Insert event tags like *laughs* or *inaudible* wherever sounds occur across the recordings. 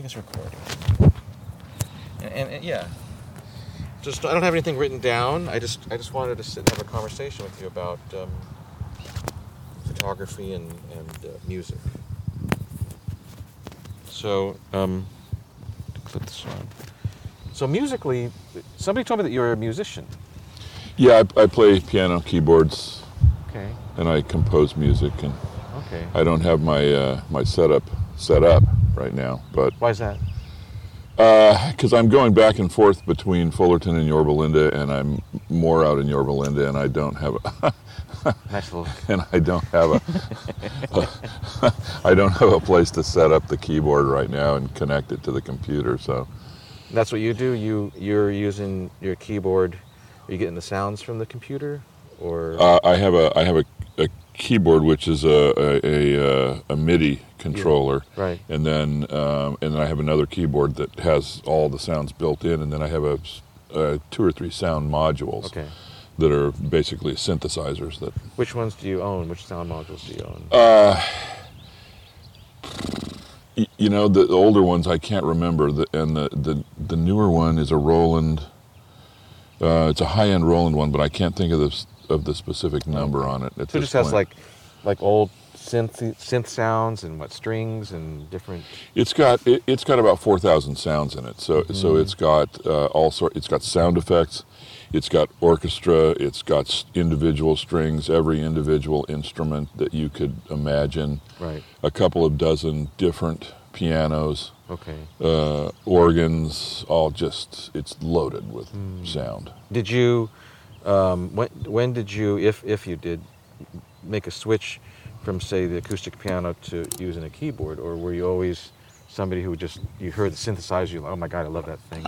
think it's recording. And, and, and yeah, just I don't have anything written down. I just I just wanted to sit and have a conversation with you about um, photography and and uh, music. So um, click this on. So musically, somebody told me that you're a musician. Yeah, I, I play piano, keyboards, Okay. and I compose music. And Okay. I don't have my uh, my setup set up right now, but Why is that? because I'm going back and forth between Fullerton and Yorba Linda, and I'm more out in Yorba Linda, and I don't have a, *laughs* Nice little. *laughs* and I don't have a, *laughs* I don't have a place to set up the keyboard right now and connect it to the computer. So That's what you do. You you're using your keyboard. Are you getting the sounds from the computer, or uh, I have a I have a, a keyboard which is a a, a, uh, a MIDI controller. right? and then um, and then I have another keyboard that has all the sounds built in, and then I have a, uh two or three sound modules Okay. that are basically synthesizers. That Which ones do you own? Which sound modules do you own? uh, you know the, the older ones I can't remember, the, and the, the the newer one is a Roland. Uh, it's a high end Roland one, but I can't think of the of the specific number on it. At so it just has point. like like old synth synth sounds and what strings and different. It's got it, it's got about four thousand sounds in it. So so Mm-hmm. it's got uh, all sort. It's got sound effects. It's got orchestra. It's got individual strings. Every individual instrument that you could imagine. Right. A couple of dozen different pianos, Okay. uh, organs. All just it's loaded with Hmm. sound. Did you? Um, when when did you, if if you did, make a switch from say the acoustic piano to using a keyboard, or were you always somebody who just you heard the synthesizer, you like, oh my god, I love that thing.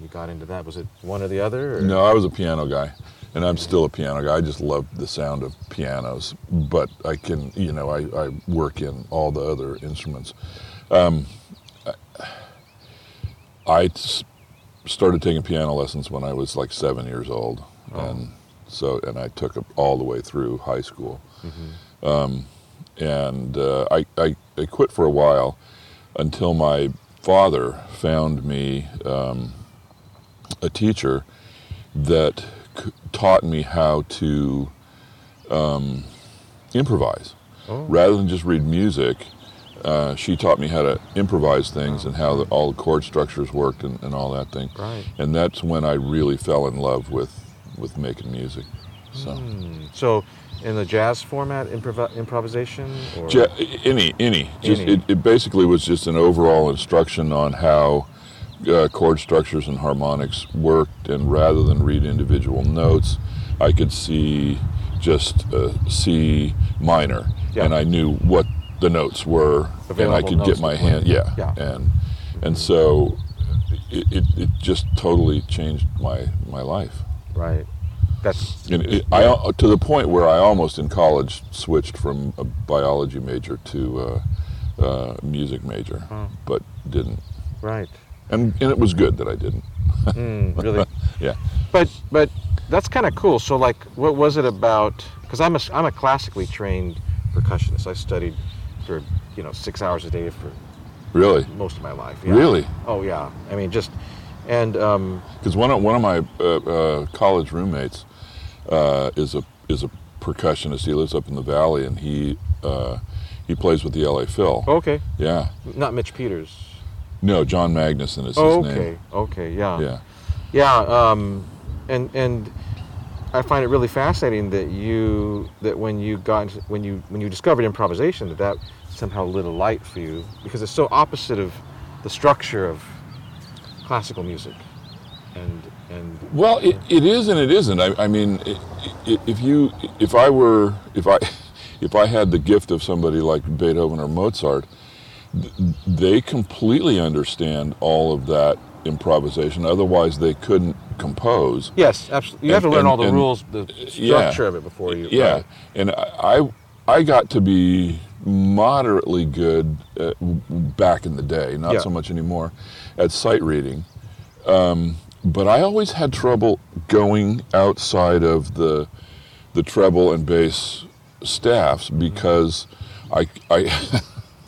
You got into that. Was it one or the other? Or? No, I was a piano guy, and I'm still a piano guy. I just love the sound of pianos, but I can, you know, I, I work in all the other instruments. Um, I s- started taking piano lessons when I was like seven years old, Oh. and so and I took it all the way through high school. Um, and uh, I, I I quit for a while until my father found me um, a teacher that c- taught me how to um, improvise Oh. rather than just read music. Uh, she taught me how to improvise things and how the, all the chord structures worked and, and all that thing. Right. And that's when I really fell in love with with making music. So. Hmm. So, in the jazz format, improv- improvisation, or Ja- any, any. Just Any. It, it basically was just an overall instruction on how uh, chord structures and harmonics worked, and rather than read individual notes, I could see just uh, C minor, Yeah. and I knew what the notes were, and I could get my hand, yeah, Yeah. and and so it, it, it just totally changed my my life. Right? That's And it, I to the point where I almost in college switched from a biology major to uh, uh, music major, but didn't. right. And and it was good that I didn't. Mm, really. *laughs* Yeah. But but that's kind of cool. So like, what was it about? Because I'm a I'm a classically trained percussionist. I studied for you know six hours a day for Really, most of my life. yeah. really, Oh yeah. I mean just and um, because one of one of my uh, uh, college roommates uh, is a is a percussionist. He lives up in the valley, and he uh, he plays with the LA Phil. okay, Yeah. not Mitch Peters. No, John Magnuson is his Oh, name. okay, okay, yeah, Yeah. yeah. Um, and and I find it really fascinating that you that when you got into, when you when you discovered improvisation that that somehow lit a light for you because it's so opposite of the structure of classical music and and Well, it, it is and it isn't. I, I mean, i i if you, if I were, if I, *laughs* if I had the gift of somebody like Beethoven or Mozart, they completely understand all of that improvisation. Otherwise, they couldn't compose. yes absolutely you have to learn and- all the and- rules the structure of it before you Yeah, right. and I I got to be moderately good uh, back in the day, not Yeah. so much anymore, at sight reading. Um, but I always had trouble going outside of the the treble and bass staffs because I I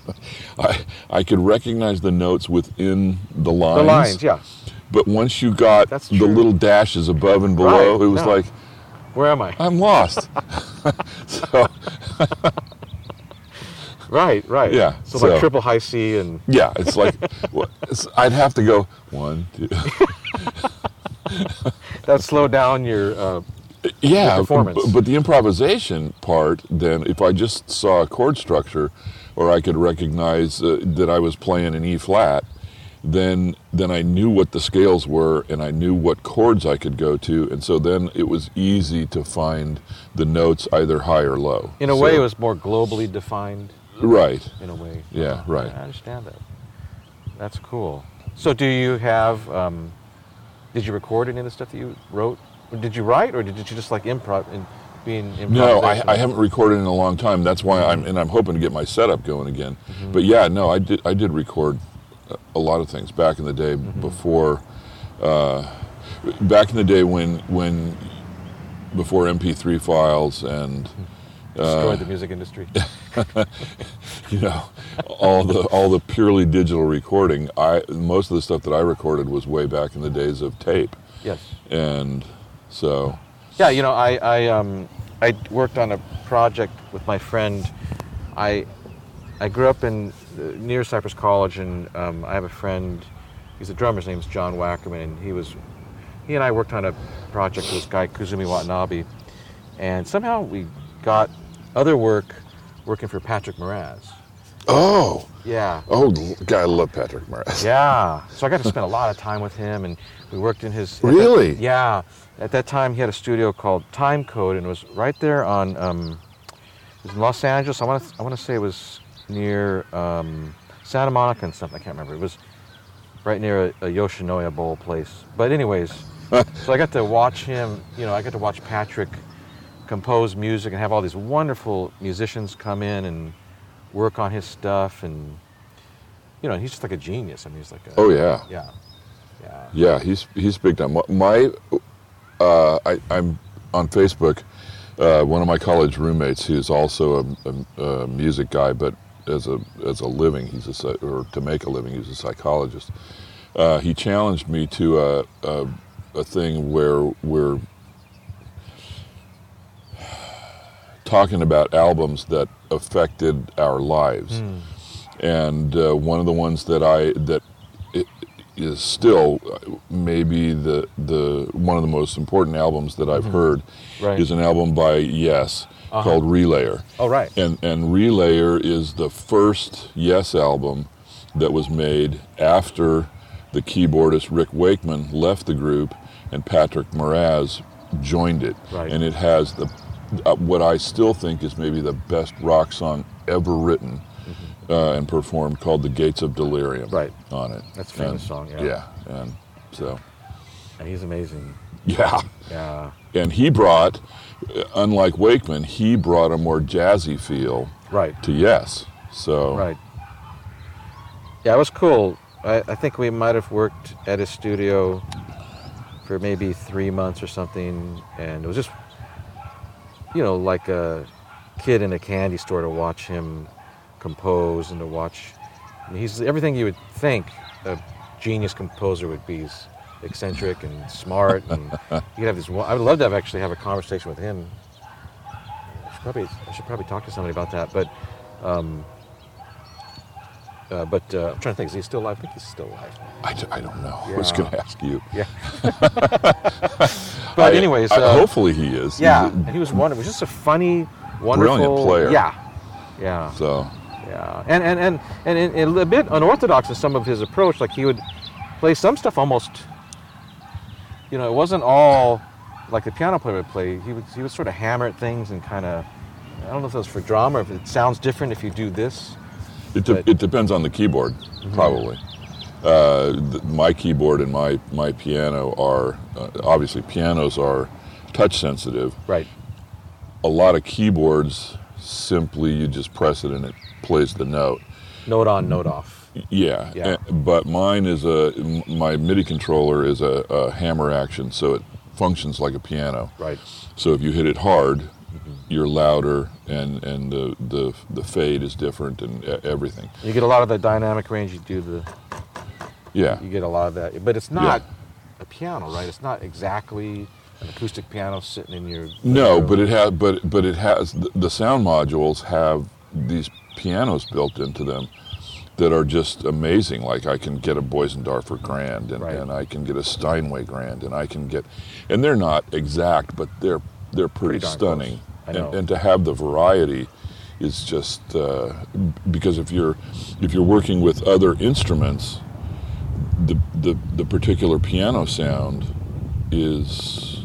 *laughs* I I could recognize the notes within the lines. The lines, yeah. But once you got the little dashes above and below, Right, it was no. like Where am I? I'm lost. *laughs* so *laughs* Right, right. Yeah, So, so- like triple high C and yeah, it's like *laughs* it's, I'd have to go one, two. *laughs* that slowed down your. Uh, yeah, performance. But, but the improvisation part, then, if I just saw a chord structure, or I could recognize uh, that I was playing an E flat, then then I knew what the scales were, and I knew what chords I could go to, and so then it was easy to find the notes either high or low. in a way, it was more globally defined. Right. In a way. Yeah, right. I understand that. That's cool. So, do you have? Um, did you record any of the stuff that you wrote? Or did you write, or did you just like improv and being improv? No, I, I haven't recorded in a long time. That's why I'm and I'm hoping to get my setup going again. But yeah, no, I did I did record a- a lot of things back in the day before. Uh, back in the day when when before MP3 files and destroyed the music industry. *laughs* you know all the all the purely digital recording. I most of the stuff that I recorded was way back in the days of tape, yes. and so Yeah, you know, I I um I worked on a project with my friend. I I grew up in uh, near Cypress College, and um, I have a friend. He's a drummer. His name's John Wackerman, and he was he and I worked on a project with this guy Kazumi Watanabe, and somehow we got other work working for Patrick Moraz. oh Yeah. oh God, I love Patrick Moraz. Yeah. So I got to spend a lot of time with him, and we worked in his. at that- Really? yeah. At that time, he had a studio called Time Code, and it was right there on. Um, it was in Los Angeles. I want to. I want to say it was near um, Santa Monica and something. I can't remember. It was right near a, a Yoshinoya Bowl place. But anyways, *laughs* so I got to watch him. You know, I got to watch Patrick compose music and have all these wonderful musicians come in and work on his stuff and you know he's just like a genius i mean he's like a, Oh yeah. yeah yeah Yeah, he's he's big time. My, uh, I, I'm on Facebook. Uh, one of my college roommates, who's also a, a, a music guy, but as a as a living, he's a or to make a living, he's a psychologist. Uh, he challenged me to a, a a thing where we're talking about albums that affected our lives hmm. and uh, one of the ones that I that i- still maybe the the one of the most important albums that I've hmm. heard Right. is an album by Yes uh-huh. called Relayer. oh right And and Relayer is the first Yes album that was made after the keyboardist Rick Wakeman left the group and Patrick Moraz joined it. Right. And it has the what I still think is maybe the best rock song ever written uh, and performed called "The Gates of Delirium." Mm-hmm. Right. on it. That's a famous And- song, yeah. Yeah, and so and he's amazing yeah, yeah and he brought, uh, unlike Wakeman, he brought a more jazzy feel right to Yes. So right yeah it was cool I, I think we might have worked at his studio for maybe three months or something and it was just you know like a kid in a candy store to watch him compose and to watch he's everything you would think a genius composer would be he's eccentric and smart and *laughs* you'd have this. I would love to have actually have a conversation with him I should probably I should probably talk to somebody about that but um, uh, but uh, I'm trying to think is he still alive I think he's still alive I, d- I don't know. I was going to ask you. yeah *laughs* but I- anyways I- uh, hopefully he is. Yeah a- and he was wonderful he was just a funny wonderful Brilliant player. yeah yeah so Yeah, and and and and, and, and a bit unorthodox in some of his approach. Like he would play some stuff almost, you know, it wasn't all like the piano player would play. He would he would sort of hammer at things and kind of. I don't know if that was for drama or if it sounds different if you do this. It, de- but- it depends on the keyboard, probably. Uh, th- my keyboard and my, my piano are uh, obviously pianos are touch sensitive. Right. A lot of keyboards simply you just press it and it plays the note. Note on, note off. Yeah, Yeah. eh, but mine is a my MIDI controller is a, a hammer action, so it functions like a piano. Right. So if you hit it hard, Mm-hmm. you're louder, and and the the the fade is different, and everything. You get a lot of the dynamic range. You do the. Yeah, You get a lot of that, but it's not a piano, right? It's not exactly an acoustic piano sitting in your. no, but it has but but it has the, the sound modules have these pianos built into them that are just amazing. Like I can get a Bösendorfer Grand, and, Right. and I can get a Steinway Grand, and I can get, and they're not exact, but they're they're pretty, Pretty stunning. close. I know. And, and to have the variety is just uh, because if you're if you're working with other instruments, the the, the particular piano sound is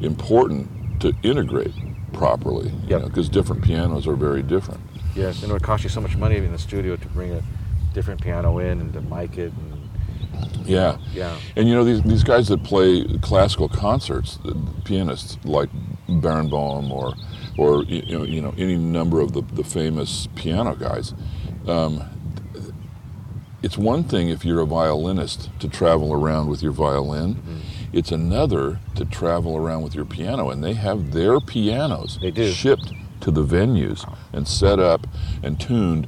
important to integrate properly. Yep. Because different pianos are very different. Yes, and it would cost you so much money in the studio to bring a different piano in and to mic it. And, Yeah. yeah. And you know these these guys that play classical concerts, the pianists like Barenboim or or you know, you know any number of the, the famous piano guys. Um, it's one thing if you're a violinist to travel around with your violin. Mm-hmm. It's another to travel around with your piano, and they have their pianos They do. shipped to the venues and set up and tuned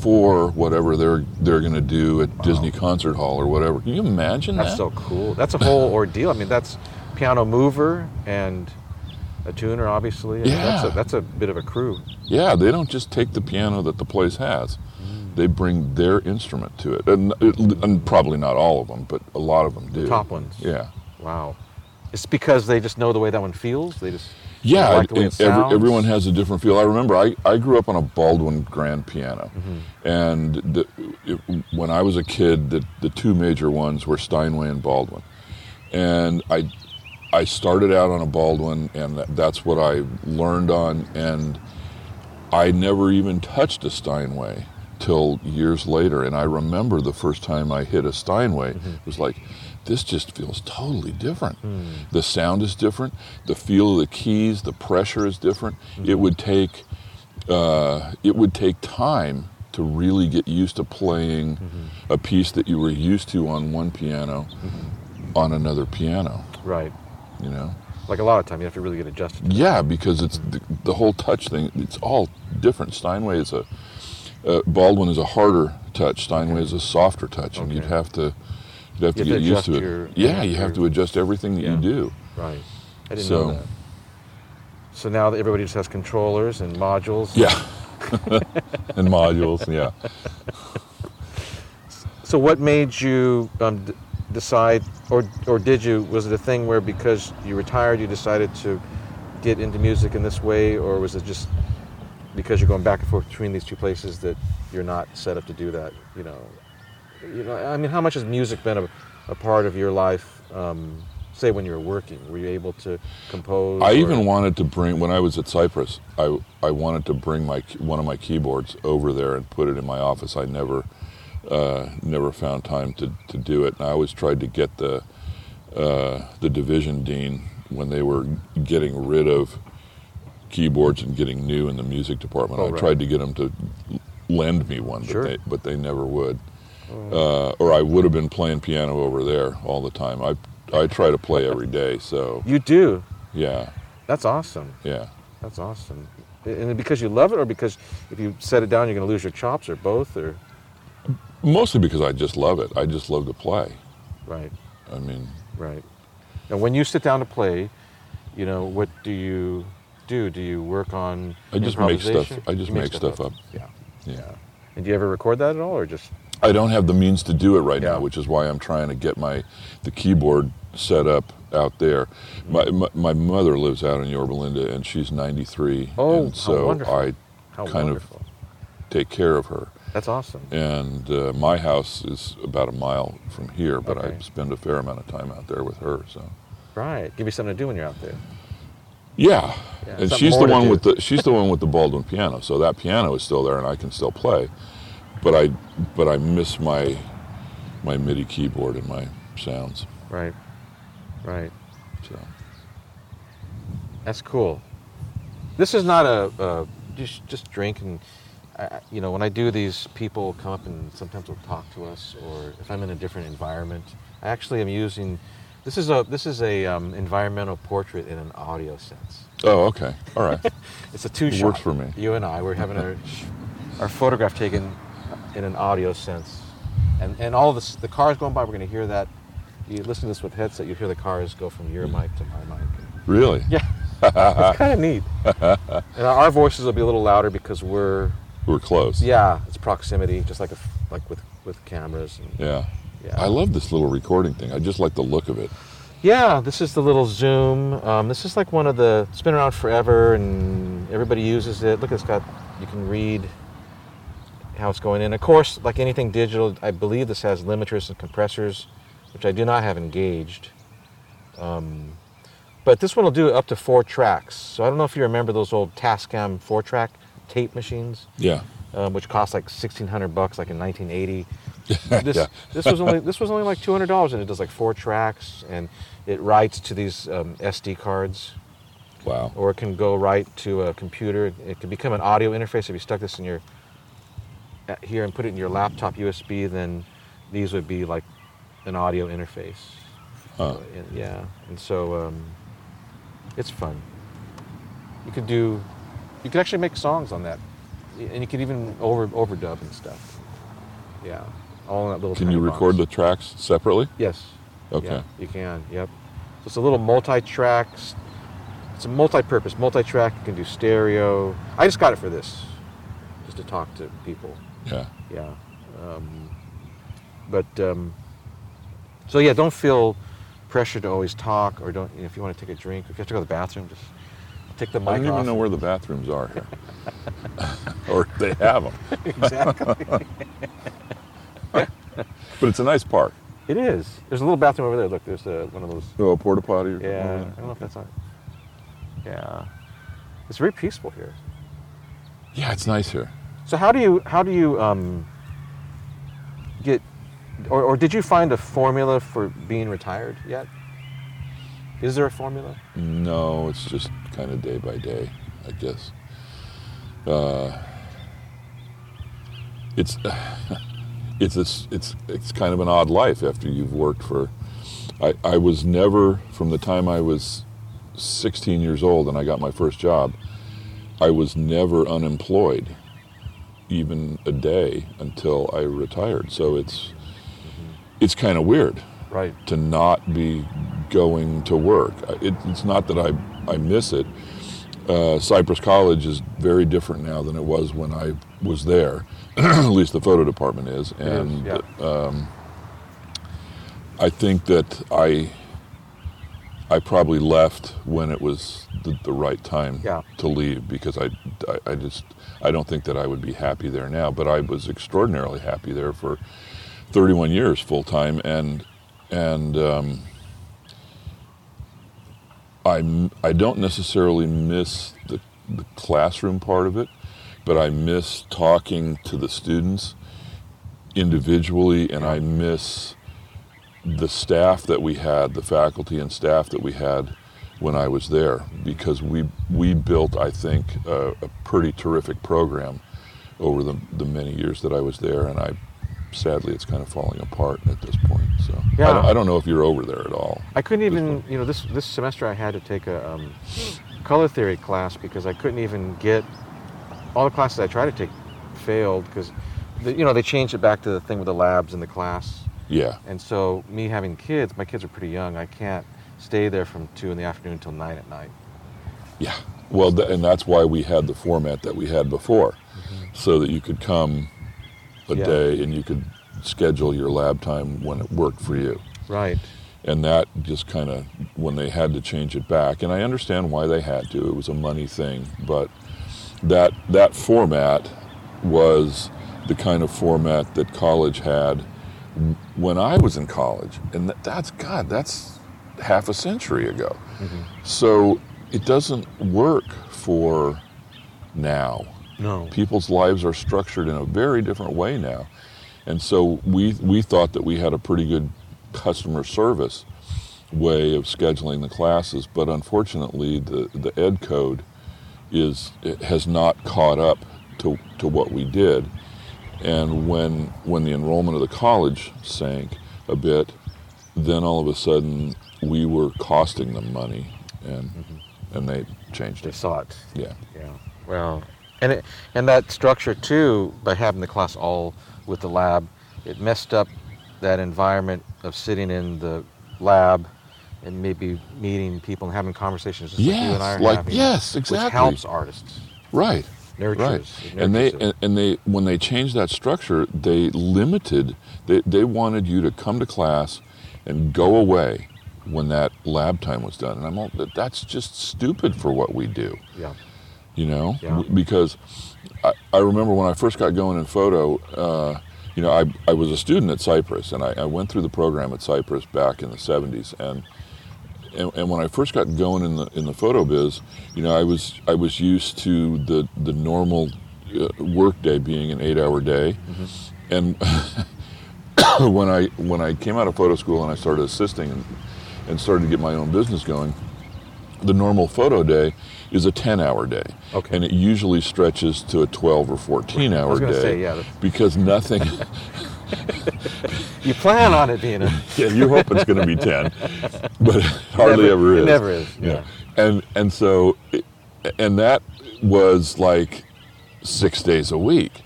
for whatever they're they're going to do at Disney Concert Hall or whatever. Can you imagine That's that? so cool. That's a whole *laughs* ordeal. I mean, that's piano mover and a tuner, obviously. I mean, that's, a, Yeah. that's a bit of a crew. Yeah, they don't just take the piano that the place has. Mm. They bring their instrument to it, and, and probably not all of them, but a lot of them do. The Top ones. Yeah, Wow. It's because they just know the way that one feels. They just yeah. like the way and it every- everyone has a different feel. I remember I, I grew up on a Baldwin grand piano, Mm-hmm. and the, it, when I was a kid, the the two major ones were Steinway and Baldwin, and I I started out on a Baldwin, and that, that's what I learned on, and I never even touched a Steinway till years later. And I remember the first time I hit a Steinway, Mm-hmm. it was like, this just feels totally different. Hmm. The sound is different, the feel of the keys, the pressure is different. It would take uh, it would take time to really get used to playing a piece that you were used to on one piano on another piano. right. You know. Like a lot of time, you have to really get adjusted. to Yeah, because it's the, the whole touch thing. It's all different. Steinway is a uh, Baldwin is a harder touch. Steinway is a softer touch, and you'd have to you'd have to You have get to used to it. your- yeah, you have your- to adjust everything that Yeah. you do. Right. I didn't So- know that. So now that everybody just has controllers and modules. Yeah, *laughs* and modules. Yeah. *laughs* So what made you um, d- decide, or or did you? Was it a thing where because you retired, you decided to get into music in this way, or was it just because you're going back and forth between these two places that you're not set up to do that? You know, you know. I mean, how much has music been a, a part of your life? Um, say when you were working, were you able to compose? I or- even wanted to bring when I was at Cypress. I I wanted to bring my one of my keyboards over there and put it in my office. I never uh, never found time to, to do it. And I always tried to get the uh, the division dean when they were getting rid of keyboards and getting new in the music department. Oh, I right. tried to get them to lend me one, Sure. but they but they never would. Uh, or I would have been playing piano over there all the time. I I try to play every day, so You do. yeah, That's awesome. yeah. That's awesome. And because you love it, or because if you set it down, you're going to lose your chops, or both, or Mostly because I just love it. I just love to play. right, I mean, right. Now, when you sit down to play, you know, what do you do? Do you work on? I just make stuff- I just You make stuff up. Yeah, yeah. And do you ever record that at all, or just? I don't have the means to do it right Yeah. now, which is why I'm trying to get my the keyboard set up out there. My my, my mother lives out in Yorba Linda, and she's 93, Oh, and how so wonderful. I How kind wonderful. of take care of her. That's awesome. And uh, my house is about a mile from here, but Okay. I spend a fair amount of time out there with her. So Right. Give you something to do when you're out there. Yeah, Yeah, and she's the one with the *laughs* she's the one with the Baldwin piano. So that piano is still there, and I can still play. But I but I miss my my MIDI keyboard and my sounds. Right. Right. So That's cool. This is not a, a just just drink and I- you know when I do these, people come up and sometimes will talk to us, or if I'm in a different environment, I actually am using This is a this is a um, environmental portrait in an audio sense. Oh, okay. All right. *laughs* It's a two It shot. works for me. You and I, we're having our our photograph taken in an audio sense, and and all this the cars going by. We're going to hear that. You listen to this with headset, you hear the cars go from your mic to my mic. really? Yeah, *laughs* it's kind of neat. and our our voices will be a little louder because we're We're close. yeah, it's proximity, just like a, like with with cameras. And, Yeah. Yeah. I love this little recording thing. I just like the look of it. Yeah, this is the little Zoom. Um, this is like one of the. It's been around forever, and everybody uses it. Look, it's got. You can read how it's going in. Of course, like anything digital, I believe this has limiters and compressors, which I do not have engaged. Um, but this one will do up to four tracks. So I don't know if you remember those old Tascam four-track tape machines, Yeah. Um, which cost like sixteen hundred bucks, like in nineteen eighty. *laughs* this Yeah. this was only this was only like two hundred dollars, and it does like four tracks, and it writes to these um, SD cards, Wow. or it can go right to a computer. It can become an audio interface. If you stuck this in your uh, here and put it in your laptop USB, then these would be like an audio interface. Huh. And- yeah, and so um, it's fun. You could do, you could actually make songs on that, and you could even over overdub and stuff. Yeah, all in that little. Can you record the tracks separately? Yes. Okay. Yeah, you can. Yep. So it's a little multi-track. It's a multi-purpose, multi-track. You can do stereo. I just got it for this, just to talk to people. Yeah. Yeah. Um, but um, so yeah, don't feel pressure to always talk, or don't. You know, if you want to take a drink, if you have to go to the bathroom, just take the mic I don't off. even know where the bathrooms are here. *laughs* or they have them. *laughs* exactly. *laughs* But it's a nice park. it is. There's a little bathroom over there. Look, there's a, one of those. Oh, a porta potty. Yeah. I don't know if that's on. Yeah. It's very peaceful here. Yeah, it's nice here. So how do you how do you um, get, or, or did you find a formula for being retired yet? Is there a formula? No, it's just kind of day by day, I guess. Uh, it's *laughs* it's this it's it's kind of an odd life after you've worked for. I, I was never from the time I was 16 years old and I got my first job. I was never unemployed, even a day until I retired. So it's it's kind of weird Right. to not be going to work. It, it's not that I, I miss it. Uh, Cypress College is very different now than it was when I was there. *clears throat* At least the photo department is, is, and yeah. um, I think that I I probably left when it was the, the right time Yeah. to leave because I, I I just I don't think that I would be happy there now. But I was extraordinarily happy there for 31 years full time, and and um, I I don't necessarily miss the the classroom part of it, but I miss talking to the students individually, and I miss the staff that we had, the faculty and staff that we had when I was there, because we we built, I think, a, a pretty terrific program over the the many years that I was there, and I sadly it's kind of falling apart at this point. So I, Yeah. don't, I don't know if you're over there at all. I couldn't even, you know, this this semester I had to take a um, color theory class because I couldn't even get all the classes I tried to take failed because, you know, they changed it back to the thing with the labs in the class, Yeah, and so me having kids, my kids are pretty young. I can't stay there from two in the afternoon until nine at night. yeah. Well, th- and that's why we had the format that we had before, so that you could come a Yeah. day and you could schedule your lab time when it worked for you. Right. and that just kind of when they had to change it back and i understand why they had to it was a money thing but that that format was the kind of format that college had when i was in college and that, that's god that's half a century ago mm-hmm. so it doesn't work for now No. people's lives are structured in a very different way now. And so we we thought that we had a pretty good customer service way of scheduling the classes, but unfortunately the, the ed code is has not caught up to, to what we did. And when when the enrollment of the college sank a bit, then all of a sudden we were costing them money, and mm-hmm. and they changed They it. saw it. Yeah. Yeah. Well, and it, and that structure too, by having the class all with the lab, it messed up that environment of sitting in the lab and maybe meeting people and having conversations just like you and I are Yes, like- having. yes, Which exactly. helps artists. Right. Nurtures. Right. And they and, and they when they changed that structure, they limited. They they wanted you to come to class and go away when that lab time was done. And I'm all that that's just stupid for what we do. yeah. You know? Yeah. Because I, I remember when i first got going in photo uh, you know I, I was a student at cypress and I, I went through the program at cypress back in the 70s and, and and when i first got going in the in the photo biz you know i was i was used to the the normal uh, work day being an eight hour day and *coughs* when i when i came out of photo school and i started assisting and, and started to get my own business going the normal photo day is a 10 hour day. Okay. And it usually stretches to a 12 or 14 hour day. say, yeah, Because nothing, *laughs* *laughs* You plan on it being a. *laughs* yeah, you hope it's going to be 10, but it hardly Never- ever it is. never is, yeah. And, and so, it- and that was like six days a week.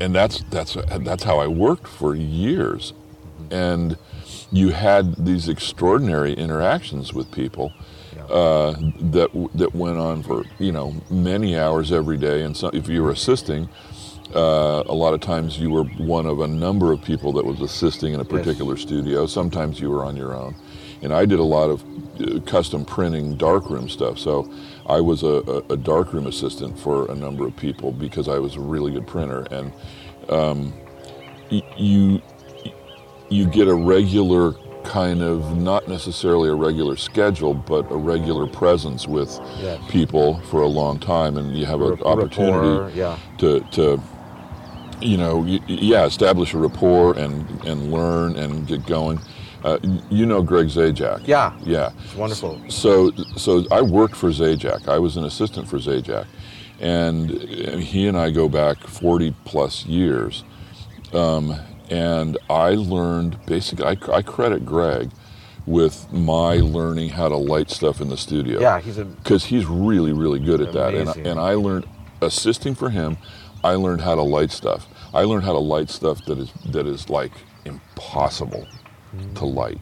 And that's, that's, that's how I worked for years. Mm-hmm. And you had these extraordinary interactions with people Yeah. Uh, that that went on for you know many hours every day. And so, if you were assisting, uh, a lot of times you were one of a number of people that was assisting in a particular studio. Sometimes you were on your own, and I did a lot of uh, custom printing darkroom stuff. So I was a, a, a darkroom assistant for a number of people because I was a really good printer, and um, y- you you get a regular kind of not necessarily a regular schedule, but a regular presence with Yes. people for a long time, and you have an Rapport, opportunity yeah. to to you know yeah establish a rapport and and learn and get going. Uh, you know Greg Zajac. Yeah. Yeah. It's wonderful. So, so I worked for Zajac. I was an assistant for Zajac, and he and I go back 40 plus years. Um, and I learned basically. I, I credit Greg with my learning how to light stuff in the studio. Yeah, he's a. because he's really, really good at that. And, and I learned assisting for him. I learned how to light stuff. I learned how to light stuff that is that is like impossible to hmm. light,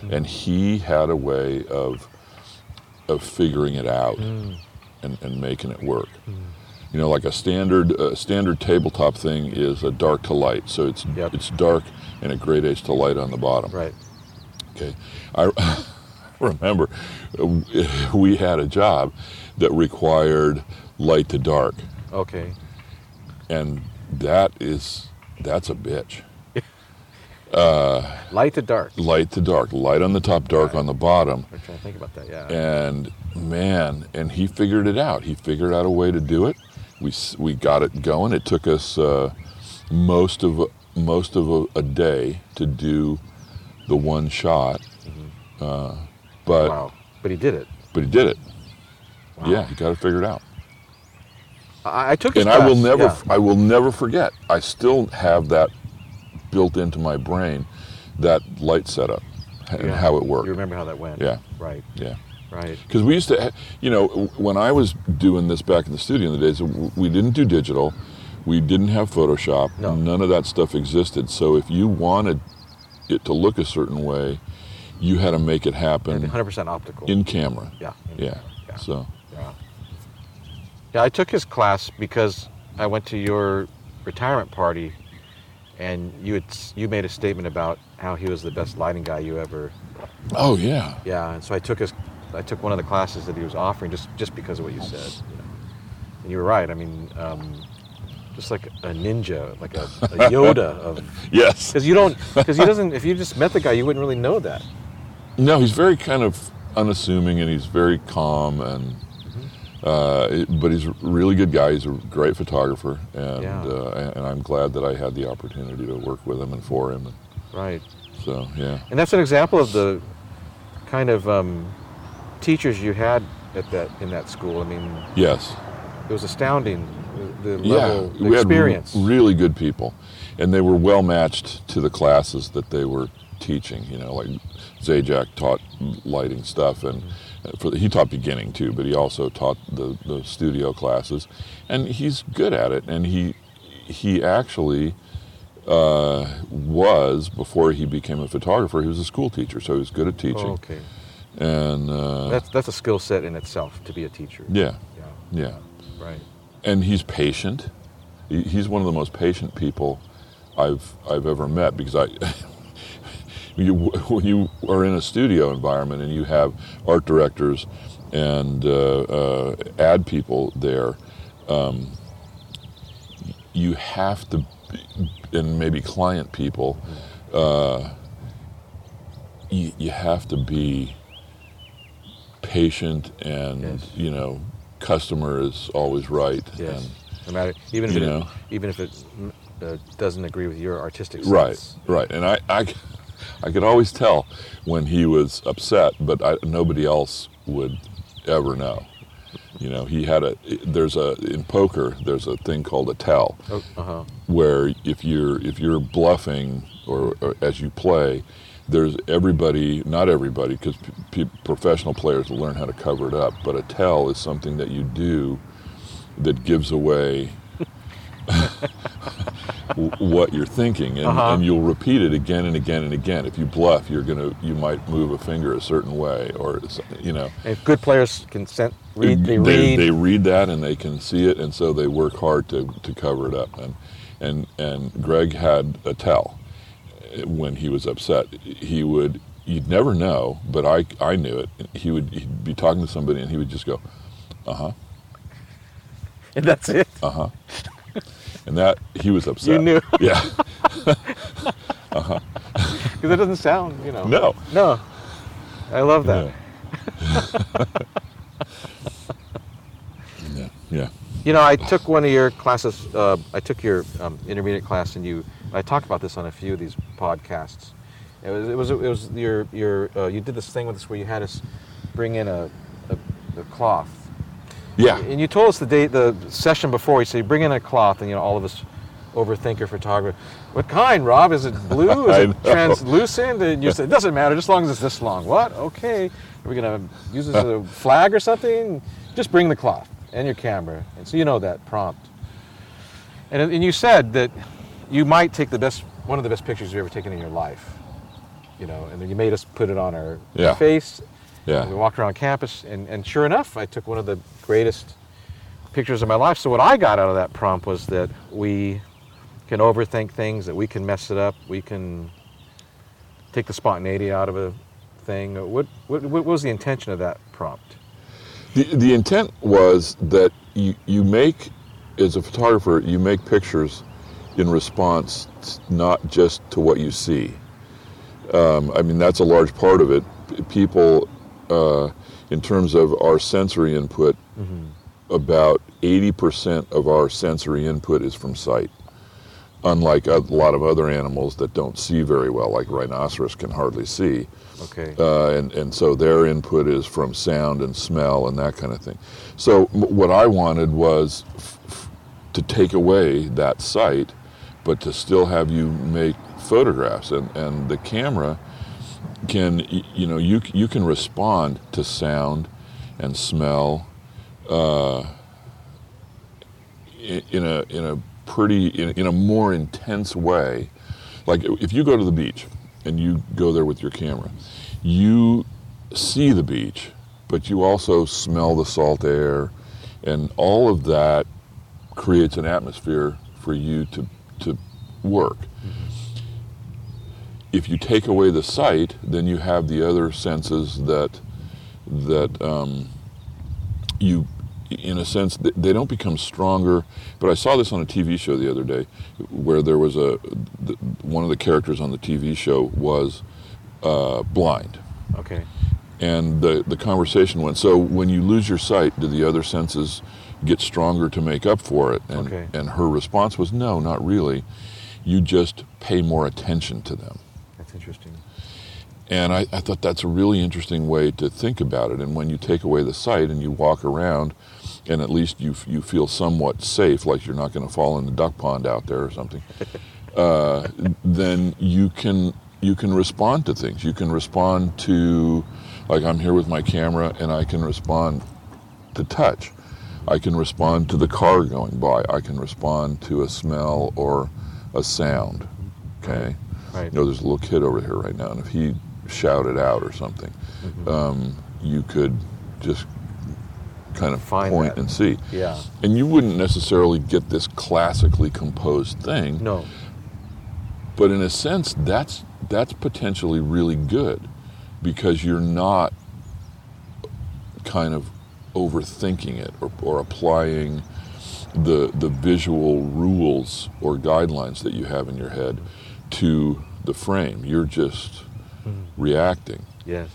hmm. and he had a way of of figuring it out hmm. and, and making it work. You know, like a standard uh, standard tabletop thing is a dark to light, so it's Yep. it's dark and it gradates to light on the bottom. Right. Okay, I *laughs* remember uh, we had a job that required light to dark, Okay. and that is that's a bitch. *laughs* Light to dark. Light to dark, light on the top, dark on the bottom, I'm trying to think about that. Yeah. and man, and he figured it out. He figured out a way to do it. We we got it going. It took us uh, most of a- most of a, a day to do the one shot, uh, but wow. But he did it. but he did it. Wow. Yeah, he got it figured out. I, I took and I will never, yeah. I will never forget. I still have that built into my brain, that light setup and Yeah. how it worked. You remember how that went? Yeah. Right. Yeah, Right. because we used to, you know, when I was doing this back in the studio in the days, we didn't do digital, we didn't have Photoshop, No. none of that stuff existed. So if you wanted it to look a certain way, you had to make it And happen 100% optical. in camera. yeah. in- Yeah. Yeah. So Yeah. Yeah, I took his class because I went to your retirement party, and you had you made a statement about how he was the best lighting guy you ever. Oh yeah. Yeah, and so I took his, I took one of the classes that he was offering just just because of what you said. You know. And you were right. I mean, um, just like a ninja, like a, a *laughs* Yoda of. Yes. Because you don't, because he doesn't. If you just met the guy, you wouldn't really know that. No, he's very kind of unassuming and he's very calm and. Uh, but he's a really good guy. He's a great photographer, and Yeah. uh, and- and I'm glad that I had the opportunity to work with him and for him. And Right. so, yeah, And that's an example of the kind of um, teachers you had at that in that school. I mean, yes, it was astounding the, yeah. level, the we experience. had really good people, and they were well matched to the classes that they were teaching. You know, like Zajac taught lighting stuff, and for the, he taught beginning too, but he also taught the, the studio classes, and he's good at it. And he he actually uh, was before he became a photographer. He was a school teacher, so he was good at teaching. Oh, okay. And uh, That's that's a skill set in itself to be a teacher. yeah, Yeah. yeah. Right. and he's patient. He's one of the most patient people I've I've ever met because I. *laughs* you, when you are in a studio environment and you have art directors and uh, uh, ad people there, um, you have to, and maybe client people, uh, you, you have to be patient and Yes. you know, customer is always right. Yes. And, No matter even if it, know. even if it uh, doesn't agree with your artistic sense. Right, right. And I, I, I could always tell when he was upset, but I, nobody else would ever know. You know, he had a. There's a in poker. There's a thing called a tell, Oh, uh-huh. where if you're if you're bluffing or, or as you play, there's everybody. Not everybody, because p- p- professional players will learn how to cover it up. But a tell is something that you do that gives away *laughs* what you're thinking, and, Uh-huh. and you'll repeat it again and again and again. If you bluff, you're gonna you might move a finger a certain way, or you know. And good players can sen- read. They, they, read. they read that and they can see it, and so they work hard to, to cover it up. And and and Greg had a tell when he was upset. He would you'd never know, but I I knew it. He would he'd be talking to somebody and he would just go, uh huh, and that's it. uh huh, and that he was upset. You knew. yeah. *laughs* Uh huh. Because it doesn't sound, you know. No. No. I love that. Yeah. *laughs* yeah. Yeah. You know, I took one of your classes. Uh, I took your um, intermediate class, and you. I talked about this on a few of these podcasts. It was. It was. It was your. Your. Uh, you did this thing with us where you had us bring in a, a, a cloth, Yeah. and you told us the day, the session before. You said you bring in a cloth, and you know all of us overthinker photographer. What kind, Rob? Is it blue? *laughs* Is it translucent? And you said it doesn't matter, just as long as it's this long. What? Okay. Are we gonna use this as a flag or something? Just bring the cloth and your camera, and so you know that prompt. And, and you said that you might take the best, one of the best pictures you've ever taken in your life. You know, and then you made us put it on our Yeah. face. We walked around campus, and, and sure enough, I took one of the greatest pictures of my life. So what I got out of that prompt was that we can overthink things, that we can mess it up, we can take the spontaneity out of a thing. What, what, what was the intention of that prompt? The, the intent was that you, you make, as a photographer, you make pictures in response not just to what you see. Um, I mean, that's a large part of it. People, uh, in terms of our sensory input, about 80% of our sensory input is from sight. Unlike a lot of other animals that don't see very well, like rhinoceros can hardly see Okay. uh, and and so their input is from sound and smell and that kind of thing. So m- what I wanted was f- f- to take away that sight, but to still have you make photographs, and and the camera can you know you you can respond to sound and smell uh, in a in a pretty in, in a more intense way. Like if you go to the beach and you go there with your camera you see the beach but you also smell the salt air. And all of that creates an atmosphere for you to to work. If you take away the sight then you have the other senses that that um, you in a sense they don't become stronger. But i saw this on a tv show the other day where there was a one of the characters on the tv show was uh, blind. Okay. and the, the conversation went. So when you lose your sight do the other senses get stronger to make up for it and, Okay. and her response was no not really you just pay more attention to them That's interesting. and I, I thought that's a really interesting way to think about it. And when you take away the sight and you walk around, and at least you you feel somewhat safe, like you're not going to fall in the duck pond out there or something, *laughs* uh, then you can you can respond to things. You can respond to, like I'm here with my camera, and I can respond to touch. I can respond to the car going by. I can respond to a smell or a sound. Okay. Right. You know, there's a little kid over here right now, and if he shouted out or something, Mhm. um, you could just kind of Find point that. and see. yeah. And you wouldn't necessarily get this classically composed thing, No. but in a sense, that's that's potentially really good because you're not kind of overthinking it or, or applying the the visual rules or guidelines that you have in your head to the frame. You're just Mhm. reacting Yes.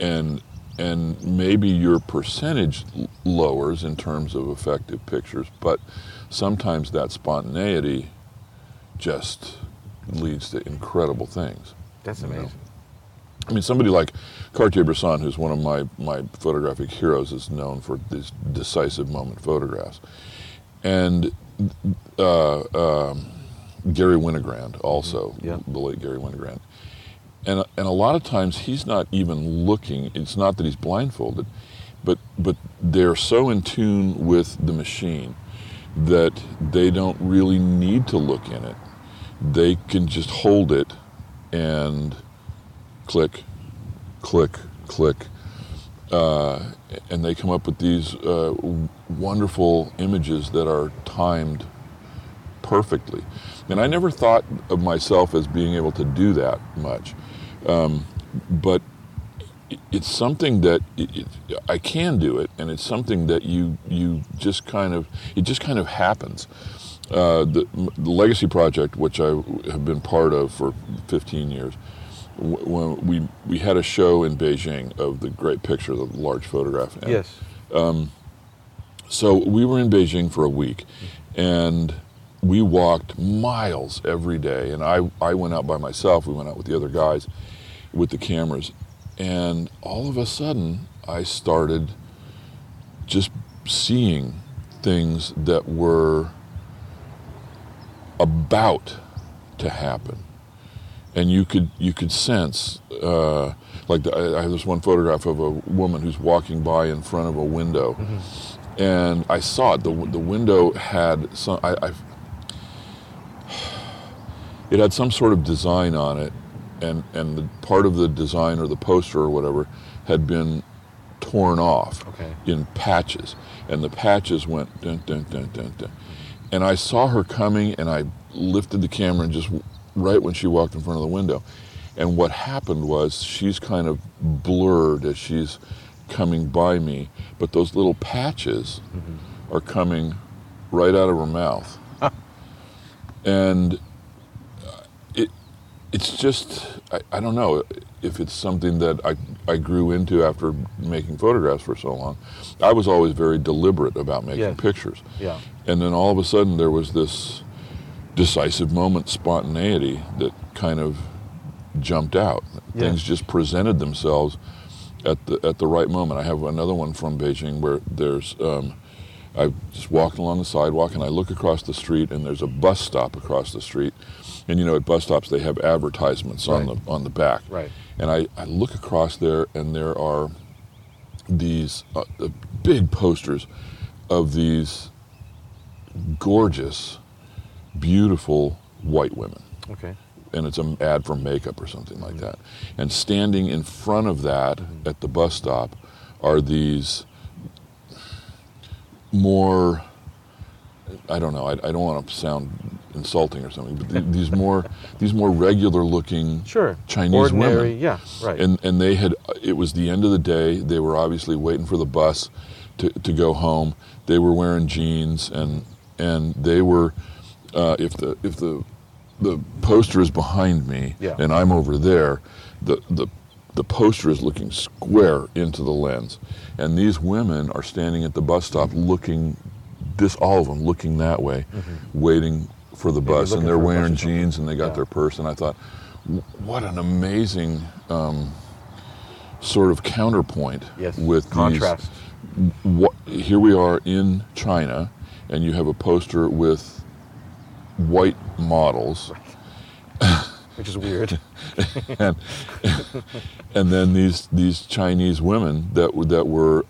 and and maybe your percentage lowers in terms of effective pictures, but sometimes that spontaneity just leads to incredible things. That's You know. I mean, somebody like Cartier-Bresson, who's one of my, my photographic heroes, is known for these decisive moment photographs. And uh, um, Gary Winogrand also, Yeah. the late Gary Winogrand. And, and a lot of times he's not even looking, it's not that he's blindfolded, but, but they're so in tune with the machine that they don't really need to look in it. They can just hold it and click, click, click, uh, and they come up with these uh, wonderful images that are timed perfectly. And I never thought of myself as being able to do that much, um, but it's something that it, it, I can do it, and it's something that you you just kind of it just kind of happens. Uh, the, the Legacy Project, which I have been part of for 15 years, when we we had a show in Beijing of the great picture, the large photograph. and- Yes. Um, so we were in Beijing for a week, and we walked miles every day. And I, I went out by myself. We went out with the other guys with the cameras. And all of a sudden, I started just seeing things that were about to happen. And you could you could sense, uh, like the, I I have this one photograph of a woman who's walking by in front of a window, and I saw it. the The window had some. I, I it had some sort of design on it, and and the part of the design or the poster or whatever had been torn off Okay. in patches, and the patches went dun dun dun dun dun, and I saw her coming, and I lifted the camera and just right when she walked in front of the window, and what happened was she's kind of blurred as she's coming by me, but those little patches are coming right out of her mouth, *laughs* and uh, it it's just I, I don't know if it's something that I, I grew into after making photographs for so long. I was always very deliberate about making Yes. pictures. Yeah. And then all of a sudden there was this decisive moment, spontaneity that kind of jumped out. Yeah. Things just presented themselves at the at the right moment. I have another one from Beijing where there's um, I just walked along the sidewalk and I look across the street and there's a bus stop across the street. And you know, at bus stops they have advertisements on the on the back. Right. And I, I look across there and there are these uh, big posters of these gorgeous, beautiful white women. Okay. And it's an ad for makeup or something like mm-hmm. that. And standing in front of that mm-hmm. at the bus stop are these more, I don't know, I, I don't want to sound insulting or something, but th- *laughs* these more these more regular looking Sure. Chinese Ordinary. women Yeah. Right. and and they had it was the end of the day they were obviously waiting for the bus to, to go home they were wearing jeans and and they were uh, if the if the the poster is behind me Yeah. and I'm over there the the the poster is looking square into the lens and these women are standing at the bus stop looking this all of them looking that way waiting for the bus looking and they're for a bus or wearing jeans and they got Yeah. their purse and I thought what an amazing um, sort of counterpoint yes. with contrast. these. What, here we are in China, and you have a poster with white models *laughs* which is weird. *laughs* and, and then these these Chinese women that were that were,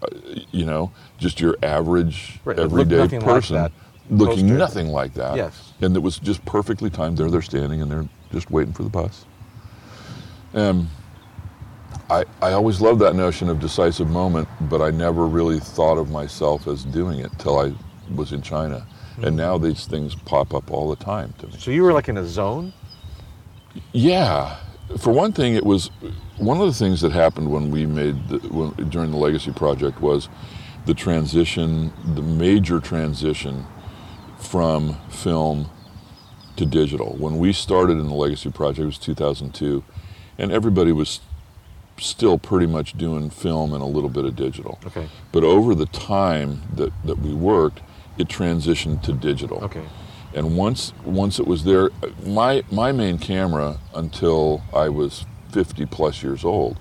you know, just your average Right, everyday like person, that looking poster. nothing like that. Yes. And it was just perfectly timed. There they're standing and they're just waiting for the bus. Um, I I always loved that notion of decisive moment, but I never really thought of myself as doing it till I was in China. And now these things pop up all the time to me. So you were like in a zone. Yeah. For one thing, it was one of the things that happened when we made the, when, during the Legacy Project was the transition, the major transition from film to digital. When we started in the Legacy Project, it was 2002, and everybody was still pretty much doing film and a little bit of digital. Okay. But over the time that, that we worked, it transitioned to digital. Okay. And once once it was there, my my main camera until I was 50 plus years old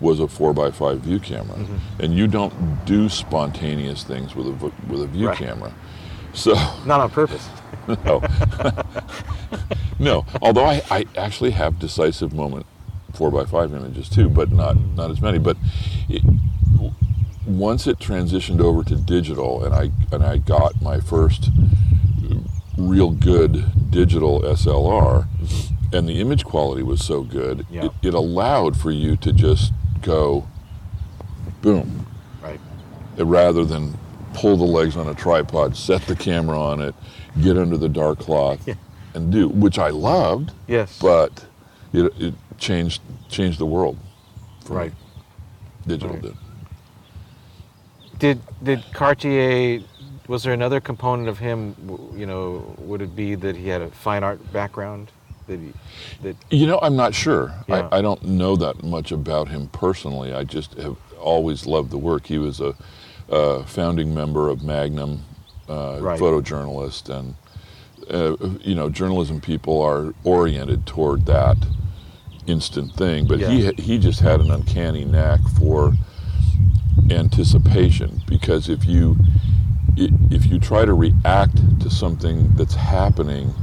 was a four by five view camera, Mm-hmm. and you don't do spontaneous things with a with a view Right. camera. So *laughs* Not on purpose. *laughs* no, *laughs* no. Although I, I actually have decisive moment four by five images too, but not not as many. But it, once it transitioned over to digital, and I and I got my first real good digital SLR, mm-hmm. and the image quality was so good, Yeah. it, it allowed for you to just go, boom, Right. rather than pull the legs on a tripod, set the camera on it, get under the dark cloth, Yeah. and do, which I loved, Yes. but it, it changed changed the world. me. Right. Digital Right. did. Did did Cartier? Was there another component of him? You know, would it be that he had a fine art background? That he, that You know, I'm not sure. Yeah. I, I don't know that much about him personally. I just have always loved the work. He was a, a founding member of Magnum, uh, Right. photojournalist, and uh, you know, journalism people are oriented toward that instant thing. But he he just had an uncanny knack for anticipation because if you if you try to react to something that's happening,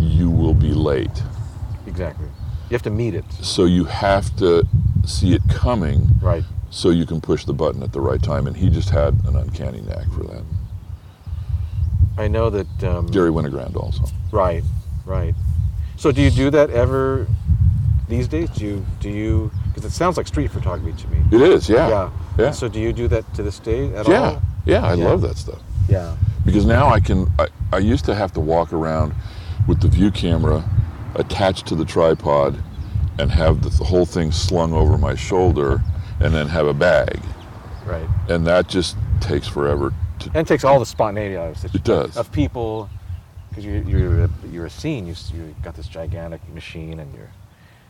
you will be late. exactly. You have to meet it. So you have to see it coming Right. so you can push the button at the right time. And he just had an uncanny knack for that. I know that. Um, Gary Winogrand also. Right. Right. So do you do that ever these days? Do you do you? Because it sounds like street photography to me. It is, yeah. Yeah. Yeah. So do you do that to this day at yeah. all? Yeah, Yeah, I Yeah. love that stuff. Yeah. Because now I can, I, I used to have to walk around with the view camera attached to the tripod and have the, the whole thing slung over my shoulder and then have a bag. Right. And that just takes forever to And it takes all the spontaneity out of the It does. Of people, because you're you're a, you're a scene. You you got this gigantic machine, and you're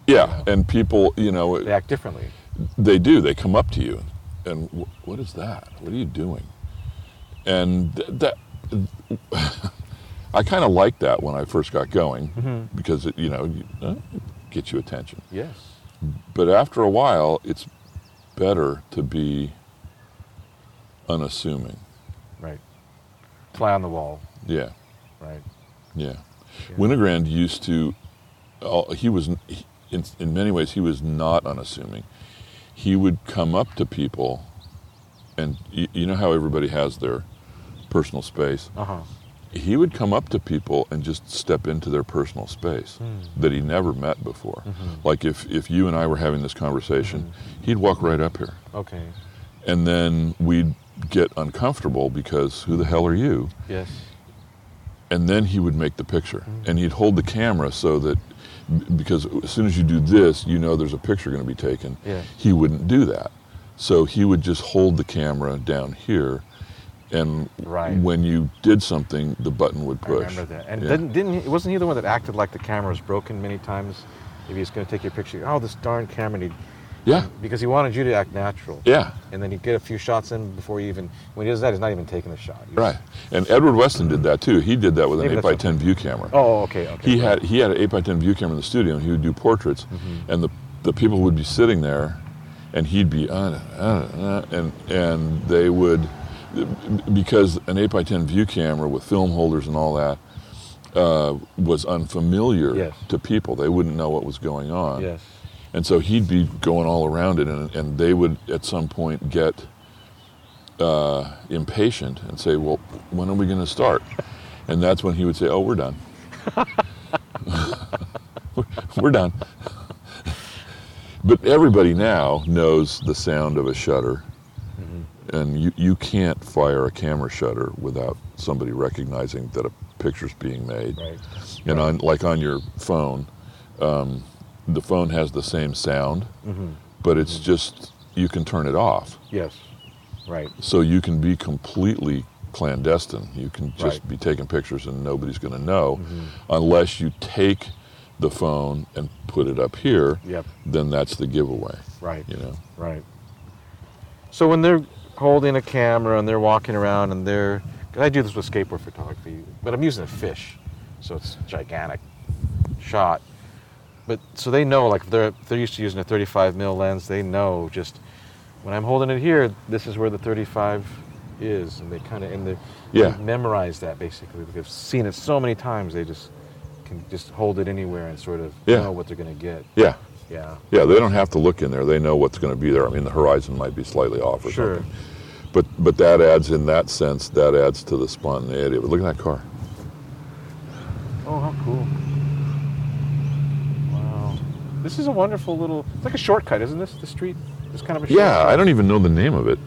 Yeah, and people, you know, they act differently. they do. They come up to you, and "Wh- what is that? What are you doing? And th- that, *laughs* I kind of liked that when I first got going Mm-hmm. because it, you know, you, uh, gets you attention. Yes. But after a while, it's better to be unassuming. Right. Fly on the wall. Yeah, Right. yeah. Yeah. Winogrand used to. Uh, he was, he, in, in many ways, he was not unassuming. He would come up to people, and you, you know how everybody has their personal space. Uh huh. He would come up to people and just step into their personal space hmm. that he never met before. Mm-hmm. Like if, if you and I were having this conversation, mm-hmm. he'd walk right up here. Okay. And then we'd get uncomfortable because who the hell are you? Yes. and then he would make the picture mm. and he'd hold the camera so that because as soon as you do this you know there's a picture going to be taken Yeah. he wouldn't do that so he would just hold the camera down here and Right. when you did something the button would I push remember that. And Yeah. didn't didn't he, wasn't he the one that acted like the camera was broken many times? If he was going to take your picture, oh, this darn camera. And he'd, yeah because he wanted you to act natural. yeah And then he'd get a few shots in before he even. When he does that, he's not even taking a shot. He's- right and edward weston did that too he did that with an 8 that's by 10 view camera Oh, okay, okay. he right. had he had an 8 by 10 view camera in the studio and he would do portraits Mm-hmm. and the the people would be sitting there and he'd be uh, uh, uh, and and they would because an 8 by 10 view camera with film holders and all that uh, was unfamiliar Yes. to people. They wouldn't know what was going on. Yes. And so he'd be going all around it, and, and they would at some point get uh, impatient and say, Well, when are we going to start? And that's when he would say, Oh, we're done. *laughs* we're done. but everybody now knows the sound of a shutter, and you, you can't fire a camera shutter without somebody recognizing that a picture's being made. Right. And on, like on your phone, um, the phone has the same sound, Mm-hmm. but it's just you can turn it off, Yes. Right. so you can be completely clandestine. You can just Right. Mm-hmm. be taking pictures, and nobody's going to know, unless you take the phone and put it up here. Yep. Then that's the giveaway. Right. You know. Right. So when they're holding a camera and they're walking around and they're, 'cause I do this with skateboard photography, but I'm using a fish, so it's gigantic shot. But so they know, like if they're if they're used to using a 35 mil lens, they know just when I'm holding it here, this is where the 35 is, and they kind of and they Yeah. they memorize that basically. They've seen it so many times, they just can just hold it anywhere and sort of Yeah. know what they're going to get. Yeah. Yeah. Yeah. They don't have to look in there. They know what's going to be there. I mean, the horizon might be slightly off or Sure. something. But but that adds in that sense. That adds to the spontaneity. But look at that car. Oh, how cool. This is a wonderful little, it's like a shortcut, isn't this? The street? It's kind of a Yeah, shortcut. I don't even know the name of it.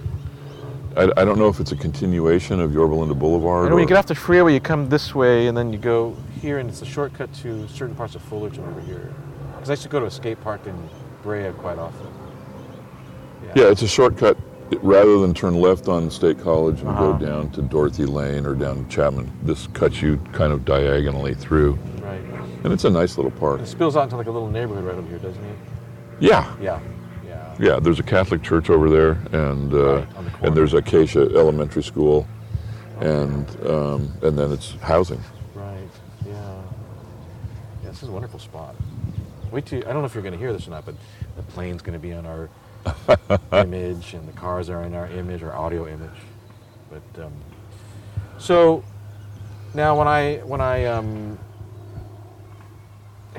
I, I don't know if it's a continuation of Yorba Linda Boulevard. When you get off the freeway, you come this way, and then you go here, and it's a shortcut to certain parts of Fullerton over here. Because I used to go to a skate park in Brea quite often. yeah, it's a shortcut. Rather than turn left on State College and Uh-huh. go down to Dorothy Lane or down Chapman, this cuts you kind of diagonally through. And it's a nice little park. It spills out into like a little neighborhood right over here, doesn't it? Yeah, Yeah. Yeah. yeah. There's a Catholic church over there, and uh, Right, the and there's Acacia Elementary School, and um, and then it's housing. Right. Yeah. Yeah, this is a wonderful spot. Wait till I don't know if you're going to hear this or not, but the plane's going to be on our *laughs* image, and the cars are in our image, our audio image. But um, so now when I when I um,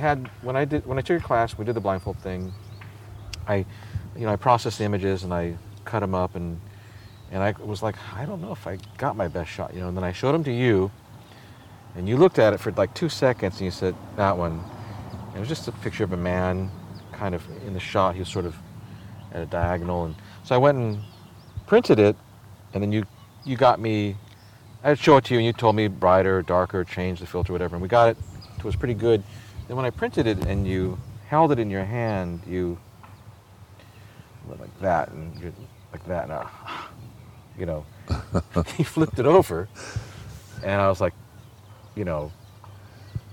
had when I did when I took your class, we did the blindfold thing. I, you know, I processed the images and I cut them up and and I was like, I don't know if I got my best shot, you know. And then I showed them to you, and you looked at it for like two seconds and you said that one. And it was just a picture of a man, kind of in the shot. He was sort of at a diagonal, and so I went and printed it, and then you you got me. I'd show it to you, and you told me brighter, darker, change the filter, whatever, and we got it. It was pretty good. Then when I printed it and you held it in your hand, you went like that and you like that, and uh, you know, *laughs* he flipped it over, and I was like, you know,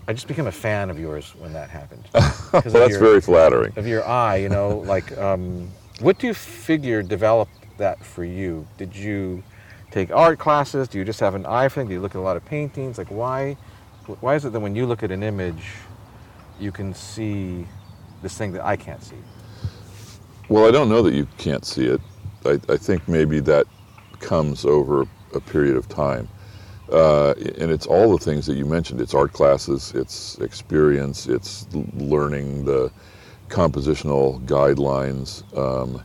I just became a fan of yours when that happened. *laughs* Well, that's your- very flattering. of your eye, you know, like um, what do you figure developed that for you? Did you take art classes? Do you just have an eye for it? Do you look at a lot of paintings? Like why why is it that when you look at an image you can see this thing that I can't see? Well, I don't know that you can't see it. I, I think maybe that comes over a period of time. Uh, and it's all the things that you mentioned. It's art classes, it's experience, it's learning the compositional guidelines. Um,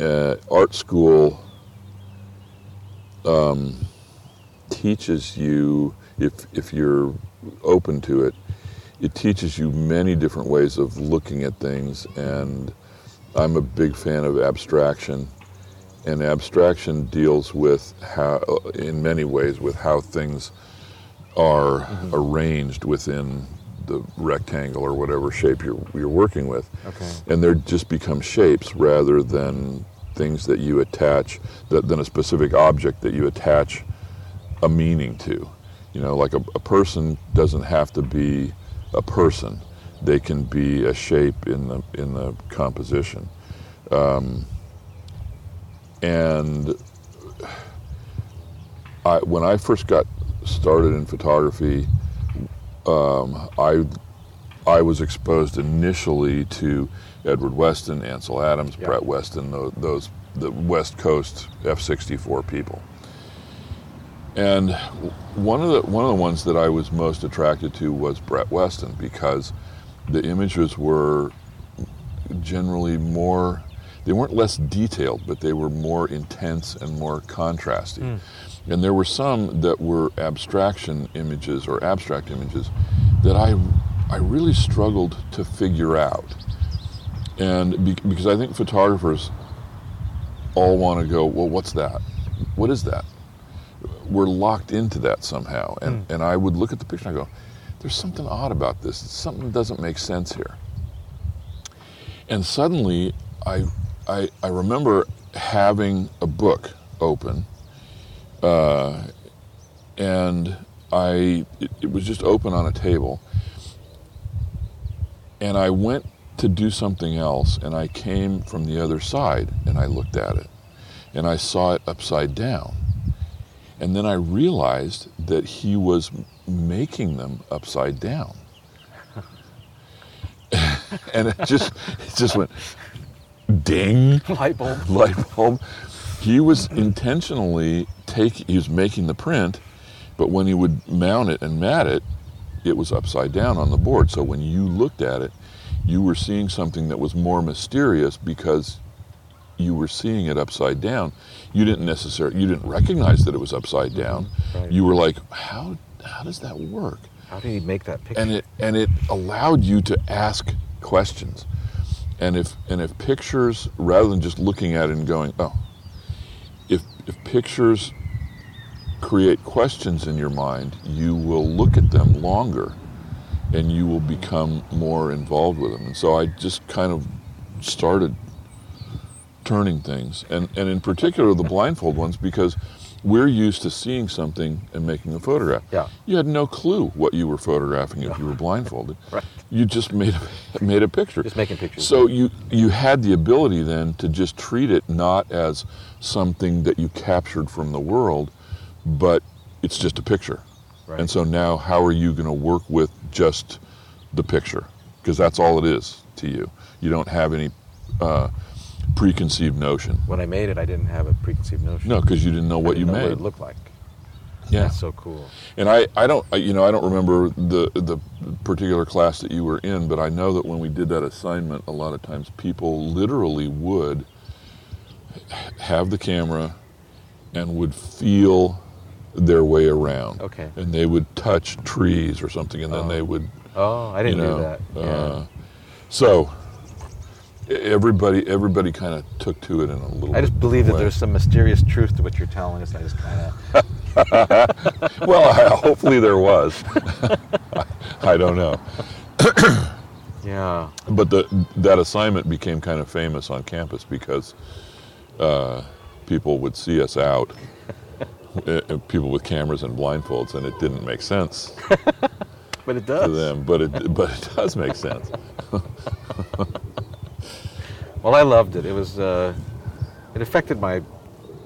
uh, art school um, teaches you, if, if you're open to it, it teaches you many different ways of looking at things and I'm a big fan of abstraction, and abstraction deals with how, in many ways, with how things are mm-hmm. arranged within the rectangle or whatever shape you're you're working with, Okay. and they just become shapes rather than things that you attach, that, than a specific object that you attach a meaning to. You know, like a, a person doesn't have to be a person; they can be a shape in the in the composition. Um, and I, when I first got started in photography, um, I I was exposed initially to Edward Weston, Ansel Adams, Yeah. Brett Weston, those, those the West Coast F-64 people. And one of the one of the ones that I was most attracted to was Brett Weston because the images were generally more they weren't less detailed, but they were more intense and more contrasty. Mm. And there were some that were abstraction images or abstract images that I I really struggled to figure out. And be, because I think photographers all want to go, well, what's that? What is that? We're locked into that somehow. And, Mm. and I would look at the picture and I go, there's something odd about this. Something doesn't make sense here. And suddenly, I, I, I remember having a book open, uh, and I it, it was just open on a table, and I went to do something else, and I came from the other side, and I looked at it, and I saw it upside down, and then I realized that he was making them upside down. *laughs* and it just it just went ding Light bulb. *laughs* light bulb. He was intentionally take he was making the print, but when he would mount it and mat it, it was upside down on the board. So when you looked at it, you were seeing something that was more mysterious because you were seeing it upside down. You didn't necessarily you didn't recognize that it was upside down. Right. You were like, how how does that work? How did he make that picture? and it and it allowed you to ask questions and if and if pictures rather than just looking at it and going oh if if pictures create questions in your mind you will look at them longer and you will become more involved with them and so i just kind of started turning things and and in particular the blindfold ones because we're used to seeing something and making a photograph Yeah. you had no clue what you were photographing if you were *laughs* blindfolded Right. you just made a, *laughs* made a picture Just making pictures. so you you had the ability then to just treat it not as something that you captured from the world but it's just a picture Right. and so now how are you going to work with just the picture because that's all it is to you you don't have any uh, preconceived notion when I made it, I didn't have a preconceived notion. no because you didn't know what didn't you know made What it looked like. yeah That's so cool. And I, I don't, I- you know, I don't remember the the particular class that you were in, but I know that when we did that assignment, a lot of times people literally would have the camera and would feel their way around. Okay. And they would touch trees or something, and then Oh. they would, Oh, I didn't know, do that. Yeah. uh, so everybody, everybody kind of took to it in a little. I just believe that way. there's some mysterious truth to what you're telling us. I just kind of. *laughs* Well, I, hopefully there was. *laughs* I don't know. *coughs* Yeah. But the, that assignment became kind of famous on campus because uh, people would see us out, uh, *laughs* uh, people with cameras and blindfolds, and it didn't make sense But it does. to them. But it, but it does make sense. Well, I loved it. It was. Uh, it affected my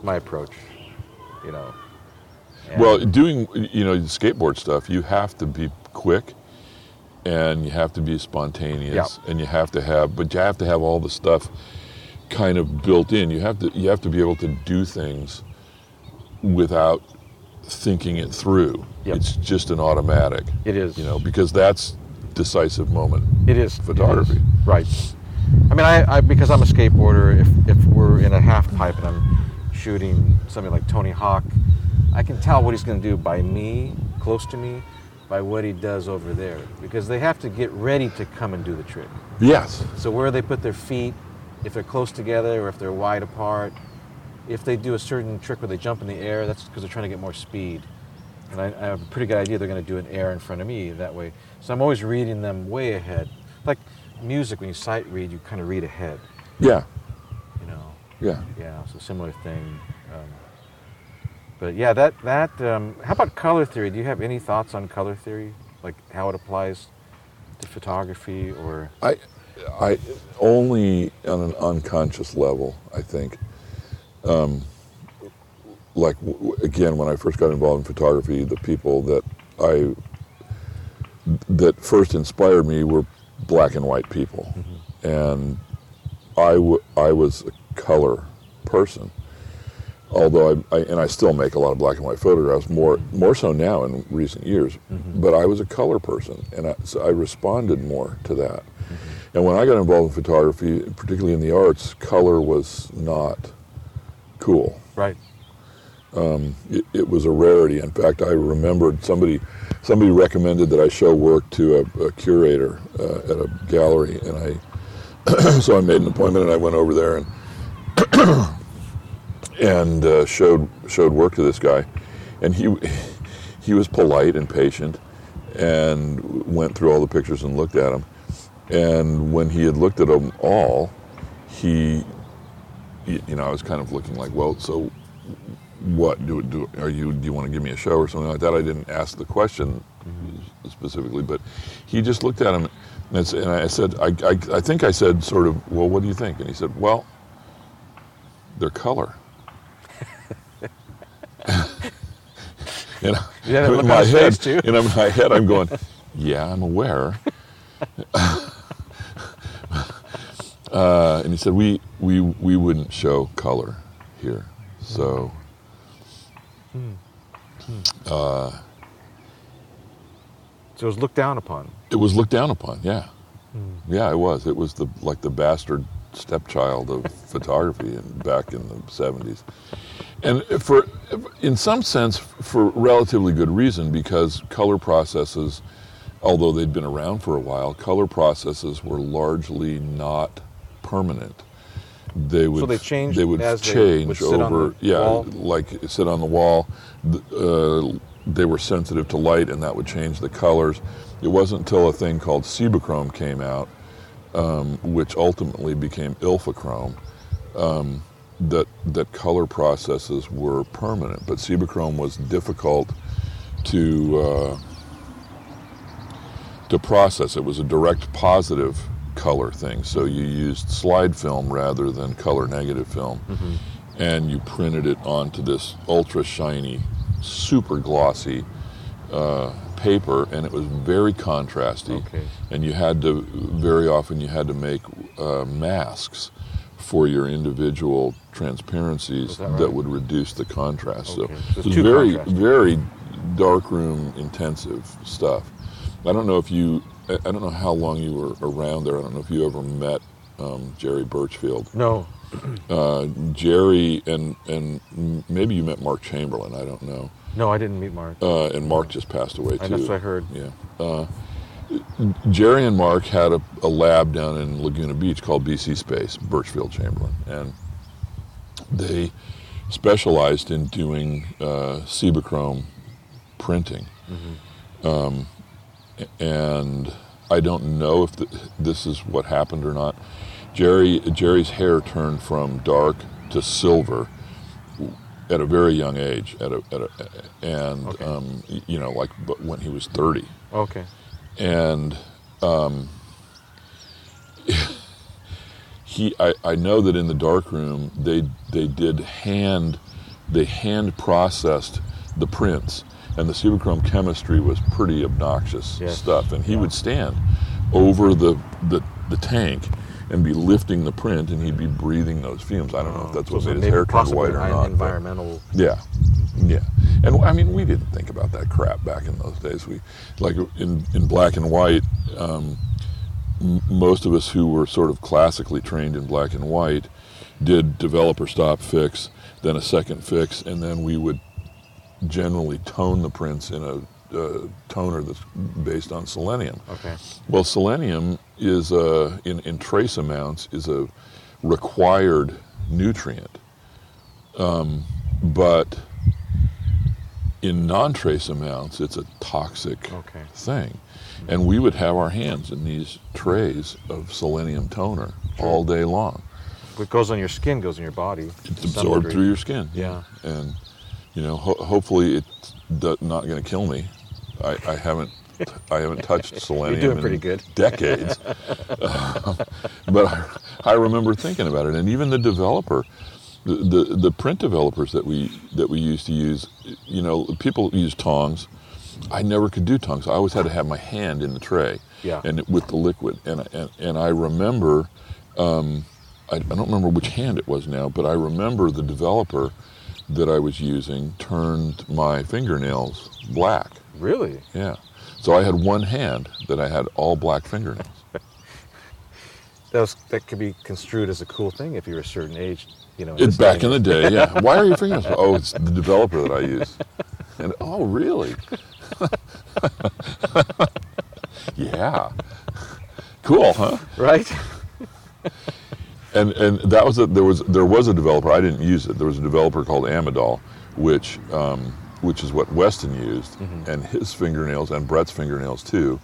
my approach. You know. And- Well, doing you know skateboard stuff, you have to be quick, and you have to be spontaneous, and you have to have, but you have to have all the stuff kind of built in. You have to you have to be able to do things without thinking it through. Yep. It's just an automatic, it is. you know, because that's decisive moment. It is photography. is. right? I mean, I, I because I'm a skateboarder. If if we're in a half pipe and I'm shooting something like Tony Hawk, I can tell what he's going to do by me, close to me, by what he does over there, because they have to get ready to come and do the trick. Yes. So where they put their feet, if they're close together or if they're wide apart, if they do a certain trick where they jump in the air, that's because they're trying to get more speed. And I, I have a pretty good idea they're going to do an air in front of me that way. So I'm always reading them way ahead. Like music, when you sight read, you kind of read ahead. Yeah. You know. Yeah. Yeah. So similar thing. Um, but yeah, that that. Um, how about color theory? Do you have any thoughts on color theory, like how it applies to photography or? I, I only on an unconscious level. I think, um, like again, when I first got involved in photography, the people that I that first inspired me were black and white people, mm-hmm. and I w- I was a color person. although I, I and I still make a lot of black and white photographs more mm-hmm. more so now in recent years. Mm-hmm. But I was a color person, and I, so I responded more to that. And when I got involved in photography, particularly in the arts, color was not cool. Right. Um, it, it was a rarity. In fact, I remembered somebody somebody recommended that I show work to a, a curator uh, at a gallery, and I *clears throat* so I made an appointment and I went over there and *clears throat* and uh, showed showed work to this guy, and he *laughs* he was polite and patient, and went through all the pictures and looked at them, and when he had looked at them all, he you know I was kind of looking like, well, so what do do are you do you want to give me a show or something like that? I didn't ask the question specifically, but he just looked at him and, and I said, I, I, I think I said sort of, well, what do you think? And he said, well, they're color. *laughs* you know, Yeah, that look in my head, too. in my head, I'm going, yeah, I'm aware. *laughs* uh, and he said, we, we, we wouldn't show color here. So, Hmm. Hmm. So it was looked down upon. It was looked down upon. Yeah, yeah, it was. It was the like the bastard stepchild of *laughs* photography and back in the '70s, and for in some sense for relatively good reason because color processes, although they'd been around for a while, color processes were largely not permanent. They would so they changed They would as they change would over. yeah, wall? like sit on the wall. Uh, they were sensitive to light, and that would change the colors. It wasn't until a thing called Cibachrome came out, um, which ultimately became Ilfochrome, um, that that color processes were permanent. But Cibachrome was difficult to uh, to process. It was a direct positive color thing, so you used slide film rather than color negative film, and you printed it onto this ultra shiny, super glossy uh, paper, and it was very contrasty. Okay. And you had to very often you had to make uh, masks for your individual transparencies that right? would reduce the contrast. Okay. So So it's it was very very darkroom intensive stuff. I don't know if you I I don't know how long you were around there. I don't know if you ever met um, Jerry Burchfield. No. Uh, Jerry and and maybe you met Mark Chamberlain. I don't know. No, I didn't meet Mark. Uh, and Mark just passed away too. And that's what I heard. Yeah. Uh, Jerry and Mark had a, a lab down in Laguna Beach called BC Space, Burchfield Chamberlain, and they specialized in doing uh, Cibachrome printing. Um, and I don't know if th this is what happened or not. Jerry Jerry's hair turned from dark to silver at a very young age. At a, at a and Okay. um, you know, like but when he was thirty, Okay. and um, he I, I know that in the dark room they they did hand they hand processed the prints and the Cibachrome chemistry was pretty obnoxious Yes. stuff and he would stand over the, the the tank and be lifting the print and he'd be breathing those fumes I don't know if that's So what made his hair turn white or not Environmental. yeah, yeah, and I mean, we didn't think about that crap back in those days. We, like in in black and white, um, m- most of us who were sort of classically trained in black and white did developer stop fix, then a second fix, and then we would generally tone the prints in a uh, toner that's based on selenium. Okay. Well, selenium is a, in, in trace amounts is a required nutrient, um, but in non-trace amounts, it's a toxic Okay. thing. And we would have our hands in these trays of selenium toner all day long. What goes on your skin goes in your body. It's absorbed degree. through your skin. Yeah. And you know, ho- hopefully it's do- not going to kill me. I, I haven't. I haven't touched *laughs* selenium doing in *laughs* decades. Um, but I, I remember thinking about it, and even the developer, the, the the print developers that we that we used to use, you know, people use tongs. I never could do tongs. I always had to have my hand in the tray, Yeah. and with the liquid. And and, and I remember, um, I, I don't remember which hand it was now, but I remember the developer that I was using turned my fingernails black. Really? Yeah. So I had one hand that I had all black fingernails. *laughs* That was that could be construed as a cool thing if you're a certain age, you know. It's back in the day, yeah. *laughs* Why are your fingernails? Oh, it's the developer that I use. And oh, really? *laughs* yeah. Cool, huh? right. And and that was a, there was there was a developer. I didn't use it. There was a developer called Amidol, which um, which is what Weston used, and his fingernails and Brett's fingernails too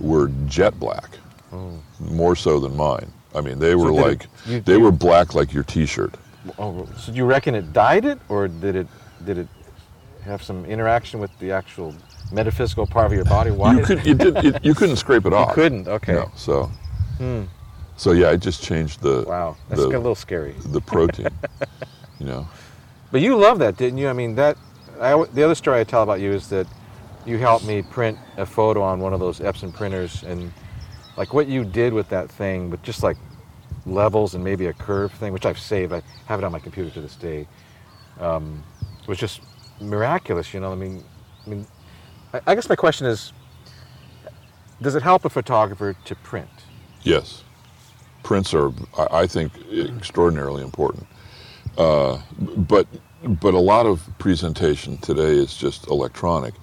were jet black, more so than mine. I mean, they were did it- like you- they you- were black like your T-shirt. Oh, so do you reckon it dyed it, or did it did it have some interaction with the actual metaphysical part of your body? Why? You could you you couldn't scrape it *laughs* off. couldn't. Okay. No, so so yeah, I just changed the Wow, that's the, a little scary. the protein. *laughs* you know, But you love that, didn't you? I mean, that. I, the other story I tell about you is that you helped me print a photo on one of those Epson printers, and like what you did with that thing, with just like levels and maybe a curve thing, which I've saved. I have it on my computer to this day. Um, was just miraculous. You know, I mean, I mean, I, I guess my question is, does it help a photographer to print? yes, prints are I, think extraordinarily important. Uh, but but a lot of presentation today is just electronic.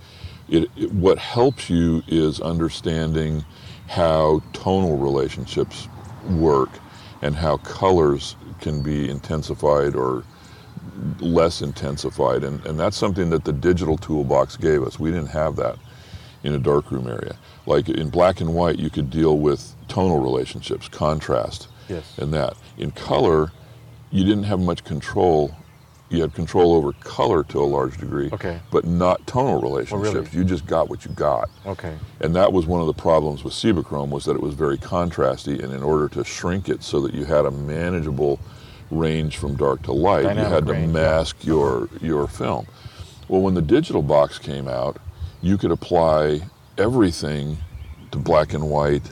It, it, what helps you is understanding how tonal relationships work and how colors can be intensified or less intensified. And, and that's something that the digital toolbox gave us. We didn't have that in a darkroom area. Like in black and white, you could deal with tonal relationships, contrast, Yes. and that. In color, you didn't have much control. You had control over color to a large degree, Okay. but not tonal oh, relationships. You just got what you got. Okay. And that was one of the problems with Cibachrome was that it was very contrasty, and in order to shrink it so that you had a manageable range from dark to light, you had to range, yeah. mask your your film. Well, when the digital box came out, you could apply everything to black and white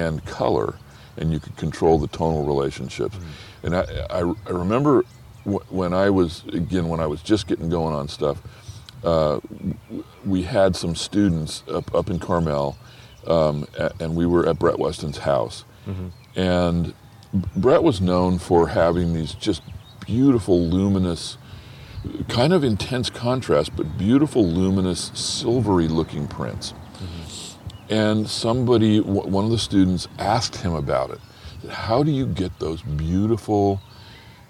and color, and you could control the tonal relationships. Mm-hmm. And I, I, I remember w- when I was again when I was just getting going on stuff uh, we had some students up, up in Carmel, um, a- and we were at Brett Weston's house. And Brett was known for having these just beautiful, luminous, kind of intense contrast, but beautiful, luminous, silvery looking prints. And somebody, one of the students, asked him about it. How do you get those beautiful,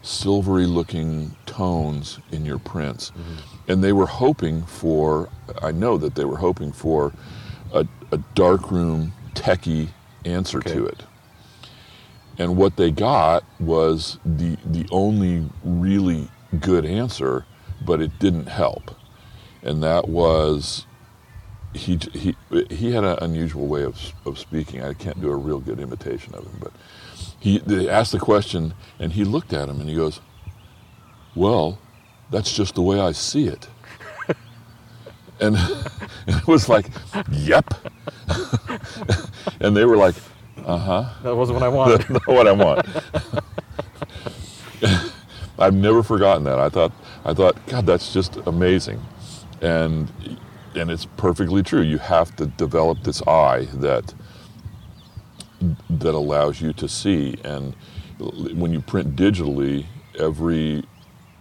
silvery looking tones in your prints. Mm-hmm. And they were hoping for, I know that they were hoping for a, a darkroom techie answer to it. And what they got was the, the only really good answer, but it didn't help. And that was he, he, he had an unusual way of, of speaking. I can't do a real good imitation of him, but he they asked the question and he looked at him and he goes, "Well, that's just the way I see it." *laughs* and, and *laughs* it was like, "Yep." *laughs* and they were like, "Uh huh." That wasn't what I wanted. That's not what I want. I've never forgotten that. I thought, I thought, God, that's just amazing, and and it's perfectly true. You have to develop this eye that that allows you to see. And when you print digitally, every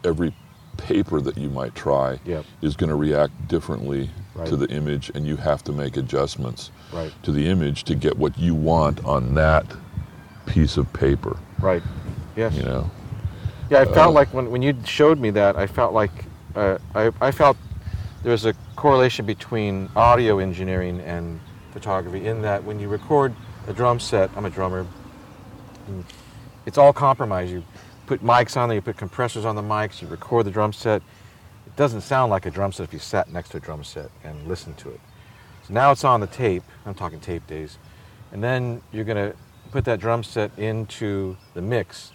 every paper that you might try Yep. is going to react differently to the image, and you have to make adjustments Right. to the image to get what you want on that piece of paper. Right. Yes. You know, Yeah, I felt Uh, like when, when you showed me that, I felt like uh, I, I felt there was a correlation between audio engineering and photography in that when you record a drum set, I'm a drummer, it's all compromised. You put mics on there, you put compressors on the mics, you record the drum set. It doesn't sound like a drum set if you sat next to a drum set and listened to it. So now it's on the tape. I'm talking tape days. And then you're going to put that drum set into the mix.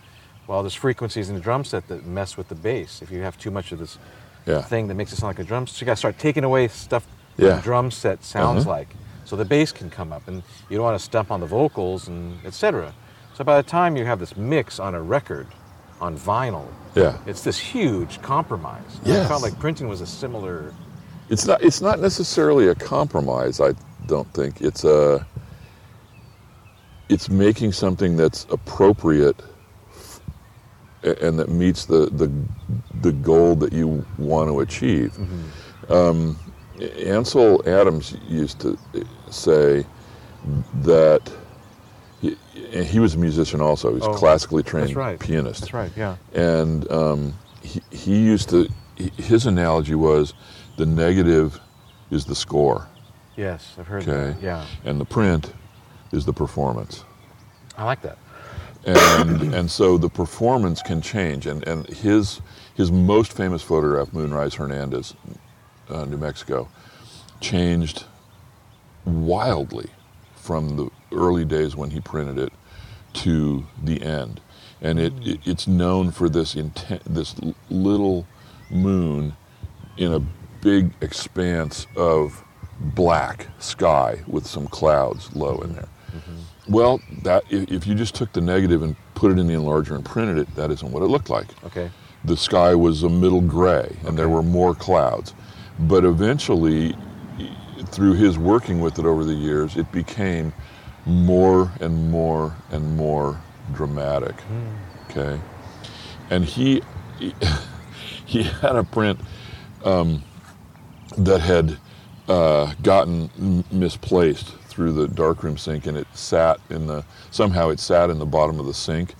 Well, there's frequencies in the drum set that mess with the bass. If you have too much of this Yeah. thing that makes it sound like a drum So you got to start taking away stuff Yeah. the drum set sounds Uh-huh. like. So the bass can come up, and you don't want to stump on the vocals and etc. So by the time you have this mix on a record, on vinyl. Yeah. It's this huge compromise. Yes. I felt like printing was a similar. It's not. It's not necessarily a compromise. I don't think it's a. It's making something that's appropriate, and that meets the the the goal that you want to achieve. Um, Ansel Adams used to say that he, and he was a musician also. He's Oh, a classically trained That's right. pianist That's right. Yeah. and um, he, he used to his analogy was the negative is the score Yes, I've heard okay that. Yeah. and the print is the performance I like that. And and so the performance can change. And and his his most famous photograph moonrise hernandez uh, new mexico changed wildly from the early days when he printed it to the end. And it, it it's known for this inten- this little moon in a big expanse of black sky with some clouds low in there well, that if, you just took the negative and put it in the enlarger and printed it, that isn't what it looked like. Okay. The sky was a middle gray, and there were more clouds. But eventually, through his working with it over the years, it became more and more and more dramatic. Okay, and he *laughs* he had a print um, that had uh, gotten misplaced through the darkroom sink, and it sat in the somehow it sat in the bottom of the sink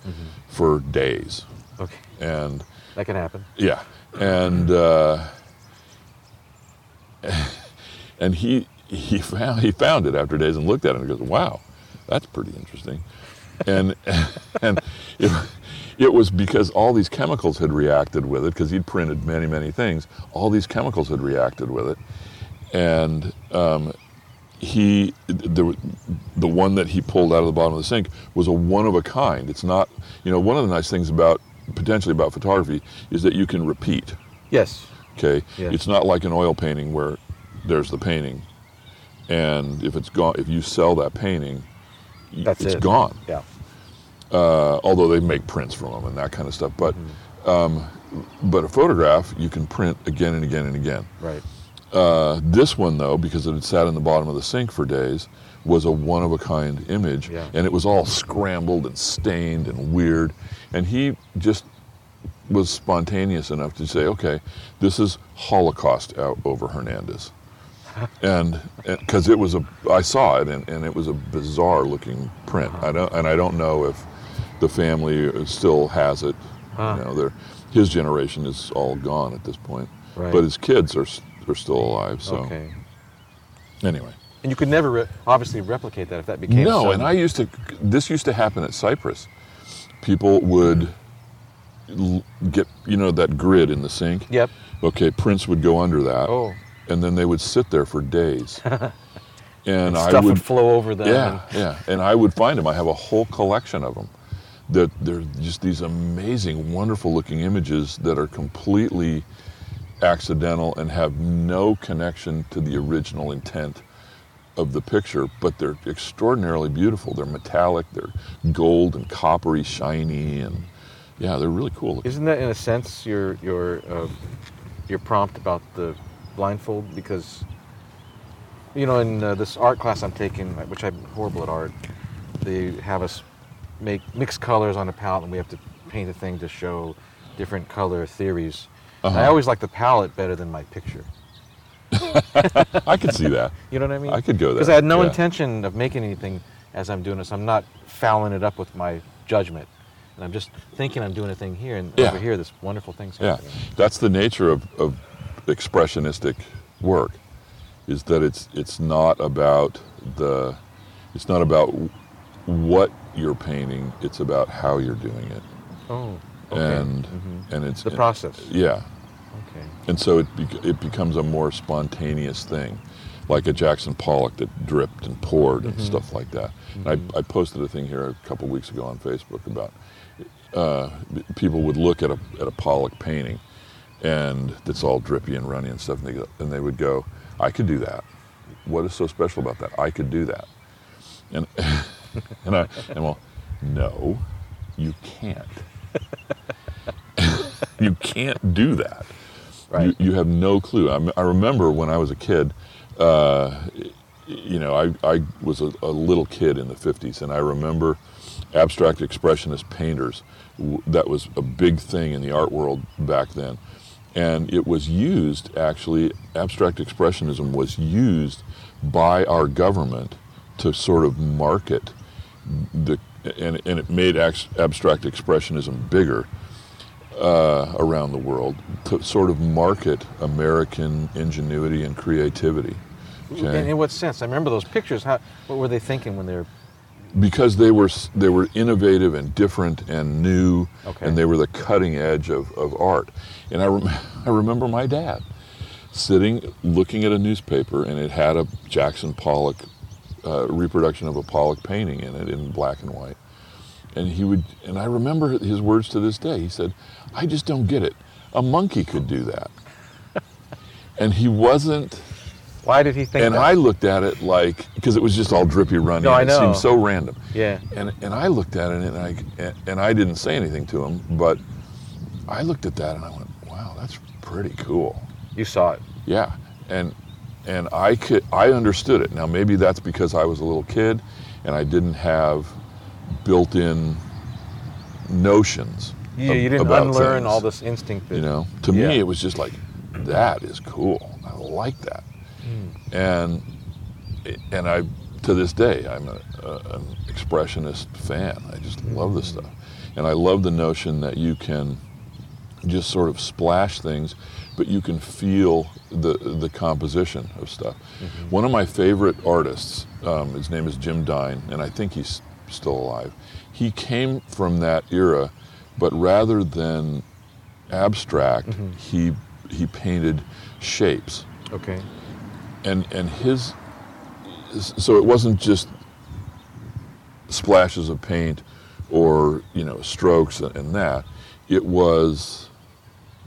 for days, Okay. and That can happen. yeah, and uh, *laughs* and he he found he found it after days and looked at it and goes, "Wow, that's pretty interesting," and *laughs* and it, it was because all these chemicals had reacted with it because he'd printed many many things. All these chemicals had reacted with it, and um, he the the one that he pulled out of the bottom of the sink was a one of a kind. It's not you know one of the nice things about potentially about photography is that you can repeat. Yes. Okay, Yes. it's not like an oil painting where there's the painting, and if it's gone, if you sell that painting, That's it's it. gone. Yeah. Uh, although they make prints from them and that kind of stuff, but um, but a photograph you can print again and again and again. Right. Uh, this one, though, because it had sat in the bottom of the sink for days, was a one of a kind image, Yeah. and it was all scrambled and stained and weird. And he just was spontaneous enough to say, "Okay, this is Holocaust out over Hernandez," *laughs* and because it was a, I saw it, and, and it was a bizarre looking print. I don't, and I don't know if the family still has it. Huh. You know, his generation is all gone at this point, Right. but his kids are are still alive. So Okay. anyway, And you could never re- obviously replicate that if that became no, some- and I used to. This used to happen at Cypress. People would l- get you know that grid in the sink. Yep. Okay, prints would go under that, Oh. and then they would sit there for days. *laughs* and And I would, would, flow over them. yeah, and- yeah, and I would find them. I have a whole collection of them. That they're just these amazing, wonderful-looking images that are completely accidental and have no connection to the original intent of the picture, but they're extraordinarily beautiful. They're metallic, they're gold and coppery, shiny, and yeah, they're really cool. looking. Isn't that in a sense your your uh, your prompt about the blindfold? Because you know, in uh, this art class I'm taking, which I'm horrible at art, they have us make mix colors on a palette, and we have to paint a thing to show different color theories. And I Uh-huh. always like the palette better than my picture. *laughs* I could see that. You know what I mean? I could go there. Because I had no yeah. intention of making anything as I'm doing this. I'm not fouling it up with my judgment. And I'm just thinking I'm doing a thing here, and Yeah. over here, this wonderful thing's Yeah, that's the nature of, of expressionistic work, is that it's it's not about the, it's not about what you're painting. It's about how you're doing it, Oh, okay. and Mhm. and it's the process. Yeah, Okay. and so it bec- it becomes a more spontaneous thing, like a Jackson Pollock that dripped and poured and Mhm. stuff like that. Mhm. And I, I posted a thing here a couple weeks ago on Facebook about uh, people would look at a at a Pollock painting, and it's all drippy and runny and stuff, and they go, and they would go, "I could do that. What is so special about that? I could do that." And *laughs* and I and well, no, you can't. *laughs* you can't do that. Right. You, you have no clue. I, I remember when I was a kid, uh, you know, I, I was a, a little kid in the 50s, and I remember abstract expressionist painters. That was a big thing in the art world back then. And it was used, actually, abstract expressionism was used by our government to sort of market the, and, and it made abstract expressionism bigger uh, around the world to sort of market American ingenuity and creativity. In, Okay? in what sense? I remember those pictures. How, what were they thinking when they were? because they were they were innovative and different and new, Okay. and they were the cutting edge of, of art. And I, rem- *laughs* I remember my dad sitting looking at a newspaper, and it had a Jackson Pollock uh, reproduction of a Pollock painting in it in black and white. And he would, and I remember his words to this day. He said, "I just don't get it. A monkey could do that." *laughs* and he wasn't Why did he think and that? I looked at it like because it was just all drippy running. No, I know. It seemed so random. Yeah. And and I looked at it and I and I didn't say anything to him, but I looked at that and I went, "Wow, that's pretty cool." you saw it. Yeah. And and I could I understood it. Now maybe that's because I was a little kid and I didn't have built-in notions. Ab- you didn't about unlearn things, all this instinct. That, You know, to Yeah. me it was just like that is cool. I like that and and I to this day I'm a, a, an expressionist fan. I just love this stuff, and I love the notion that you can just sort of splash things, but you can feel the the composition of stuff. One of my favorite artists, um, his name is Jim Dine, and I think he's still alive. He came from that era, but rather than abstract, mm-hmm. he he painted shapes. Okay. and and his so it wasn't just splashes of paint or you know strokes and that. It was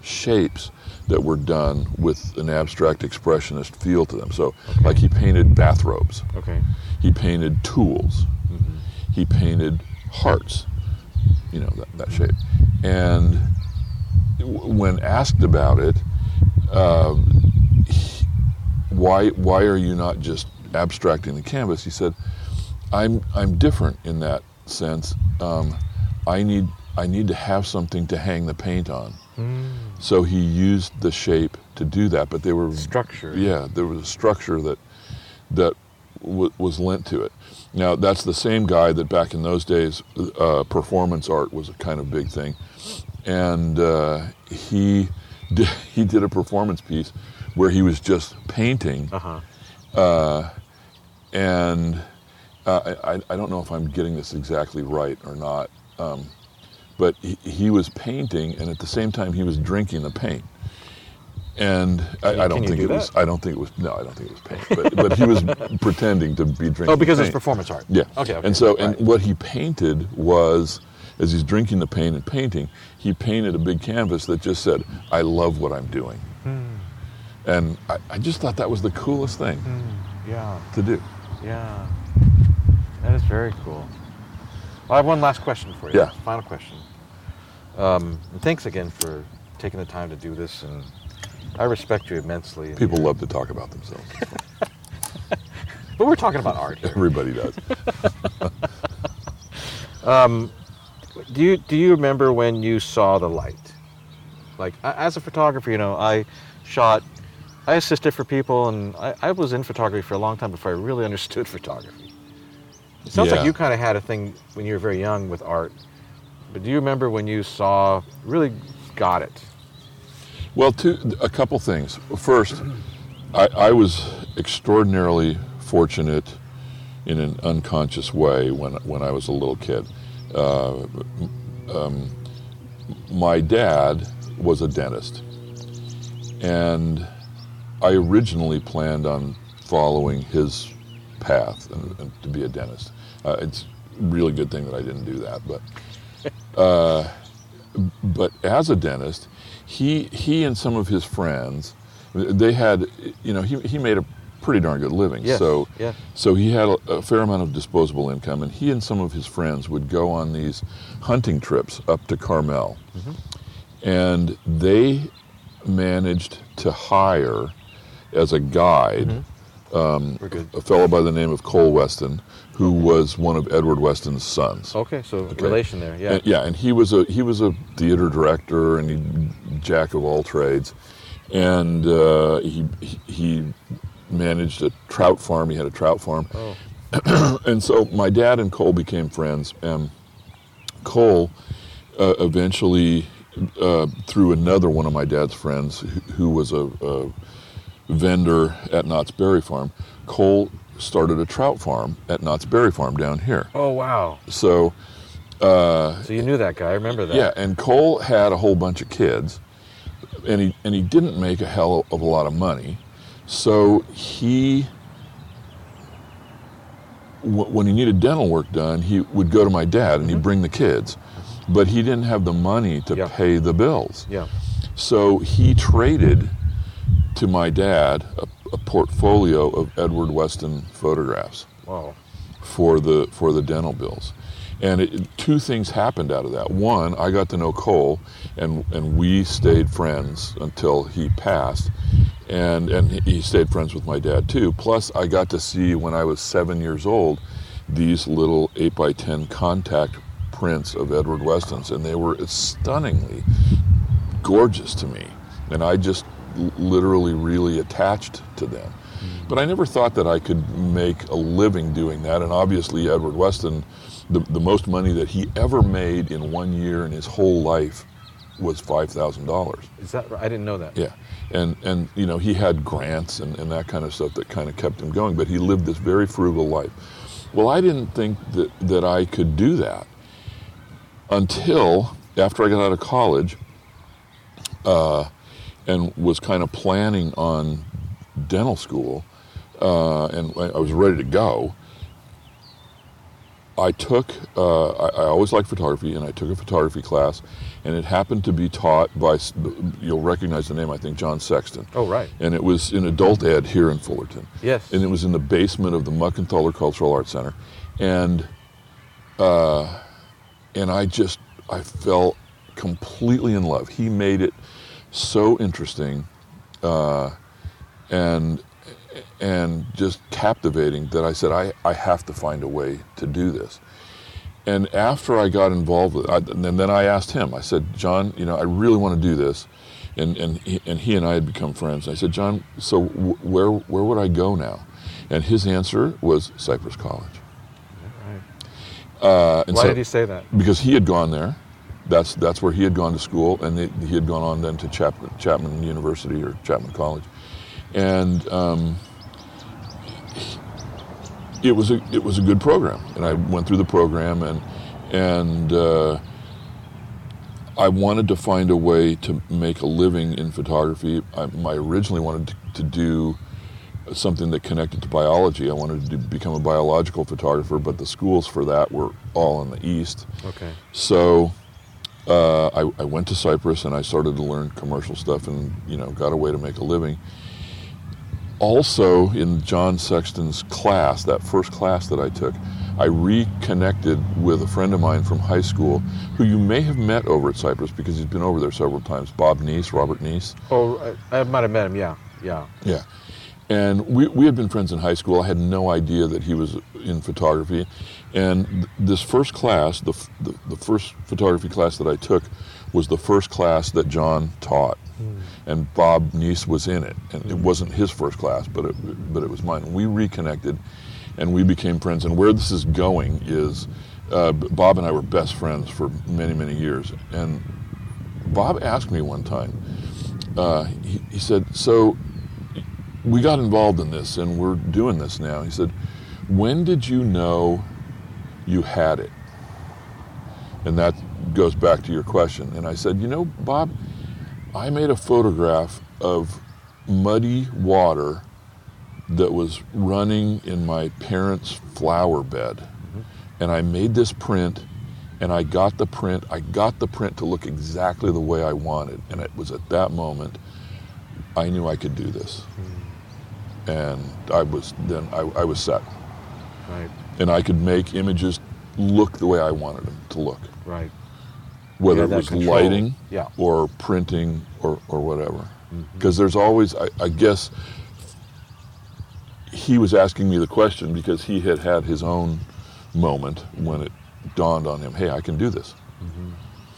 shapes that were done with an abstract expressionist feel to them. So like he painted bathrobes. Okay. he painted tools mm-hmm. He painted hearts you know that, that shape. And when asked about it um, he- why why are you not just abstracting the canvas? He said i'm i'm different in that sense. Um, i need i need to have something to hang the paint on. So he used the shape to do that but they were Structure. yeah there was a structure that that w- was lent to it now that's the same guy that back in those days uh, performance art was a kind of big thing and uh, he *laughs* did, he did a performance piece where he was just painting Uh huh. uh, and uh, I, I- I don't know if I'm getting this exactly right or not, um, but he, he was painting, and at the same time he was drinking the paint. And I, I don't think do it was. I don't think it was. No, I don't think it was paint. But, but he was *laughs* pretending to be drinking. Oh, because it's paint. performance art. Yeah. Okay. okay. And so, and what he painted was, as he's drinking the paint and painting, he painted a big canvas that just said, "I love what I'm doing." Hmm. And I, I just thought that was the coolest thing Yeah. to do. Yeah. That is very cool. Well, I have one last question for you. Yeah. Final question. Um, thanks again for taking the time to do this, and I respect you immensely. People your- love to talk about themselves. *laughs* but we're talking about art here. Everybody does. *laughs* Um, do you do you remember when you saw the light? Like as a photographer, you know, I shot, I assisted for people, and I, I was in photography for a long time before I really understood *laughs* photography. It sounds Yeah. like you kind of had a thing when you were very young with art. But do you remember when you saw really got it? Well, two, a couple things. First, I, I was extraordinarily fortunate in an unconscious way when, when I was a little kid. Uh, um, my dad was a dentist, and I originally planned on following his path and, and to be a dentist. Uh, it's a really good thing that I didn't do that, but *laughs* but as a dentist, he he and some of his friends, they had, you know, he, he made a pretty darn good living. Yes, So yeah. so he had a, a fair amount of disposable income, and he and some of his friends would go on these hunting trips up to Carmel, mm-hmm. and they managed to hire as a guide We're good. a fellow by the name of Cole Weston, who was one of Edward Weston's sons. Okay, so a relation there. Yeah. And, yeah, and he was a he was a theater director and he jack of all trades, and uh, he he- he managed a trout farm. He had a trout farm, Oh. *clears throat* and so my dad and Cole became friends. And Cole uh, eventually, uh, through another one of my dad's friends, who, who was a, a vendor at Knott's Berry Farm, Cole started a trout farm at Knott's Berry Farm down here. Oh wow. So. Uh, So you knew that guy. I remember that. yeah, and Cole had a whole bunch of kids, and he and he didn't make a hell of a lot of money, so he. wh- When he needed dental work done, he would go to my dad and he'd bring the kids, but he didn't have the money to Yeah. pay the bills. Yeah. So he traded to my dad a, a portfolio of Edward Weston photographs Wow. for the for the dental bills. And it, two things happened out of that. One, I got to know Cole, and and we stayed friends until he passed, and and he stayed friends with my dad too. Plus, I got to see when I was seven years old these little eight by ten contact prints of Edward Weston's, and they were stunningly gorgeous to me, and I just literally really attached to them. But I never thought that I could make a living doing that. And obviously, Edward Weston, the, the most money that he ever made in one year in his whole life was five thousand dollars. Is that right? I didn't know that. Yeah, and and you know he had grants and, and that kind of stuff that kind of kept him going. But he lived this very frugal life. Well, I didn't think that that I could do that until after I got out of college, uh, and was kind of planning on dental school, uh, and I was ready to go. I took, uh, I, I always liked photography, and I took a photography class, and it happened to be taught by, you'll recognize the name, I think, John Sexton. Oh right. And it was in adult ed here in Fullerton. Yes. And it was in the basement of the Muckenthaler Cultural Arts Center. And, uh, and I just, I fell completely in love. He made it so interesting uh, and, and just captivating that I said, I, I have to find a way to do this. And after I got involved with it, and then I asked him, I said, John, you know, I really want to do this. And, and, he, and he and I had become friends. I said, John, so w- where, where would I go now? And his answer was Cypress College. Right. Uh, and Why so- did he say that? because he had gone there. That's that's where he had gone to school, and they, he had gone on then to Chapman, Chapman University or Chapman College, and um, it was a it was a good program. And I went through the program, and and uh, I wanted to find a way to make a living in photography. I, I originally wanted to, to do something that connected to biology. I wanted to become a biological photographer, but the schools for that were all in the east. Okay. So uh, I, I went to Cypress and I started to learn commercial stuff and you know got a way to make a living. Also in John Sexton's class, that first class that I took, I reconnected with a friend of mine from high school who you may have met over at Cypress because he's been over there several times. Bob Neese, Robert Neese. Oh, I, I might have met him. Yeah. Yeah. Yeah. And we, we had been friends in high school. I had no idea that he was in photography. And th- this first class, the, f- the, the first photography class that I took, was the first class that John taught. And Bob Neese was in it. And it wasn't his first class, but it, but it was mine. We reconnected and we became friends. And where this is going is uh, Bob and I were best friends for many, many years. And Bob asked me one time, uh, he, he said, So we got involved in this and we're doing this now. He said, When did you know you had it? And that goes back to your question. And I said, You know, Bob, I made a photograph of muddy water that was running in my parents' flower bed. Mm-hmm. And I made this print and I got the print. I got the print to look exactly the way I wanted. And it was at that moment I knew I could do this. Hmm. And I was then I, I was set. Right. And I could make images look the way I wanted them to look. Right. whether it was control. lighting Yeah. or printing or, or whatever. Mm-hmm. Because there's always, I, I guess, he was asking me the question because he had had his own moment when it dawned on him, hey, I can do this.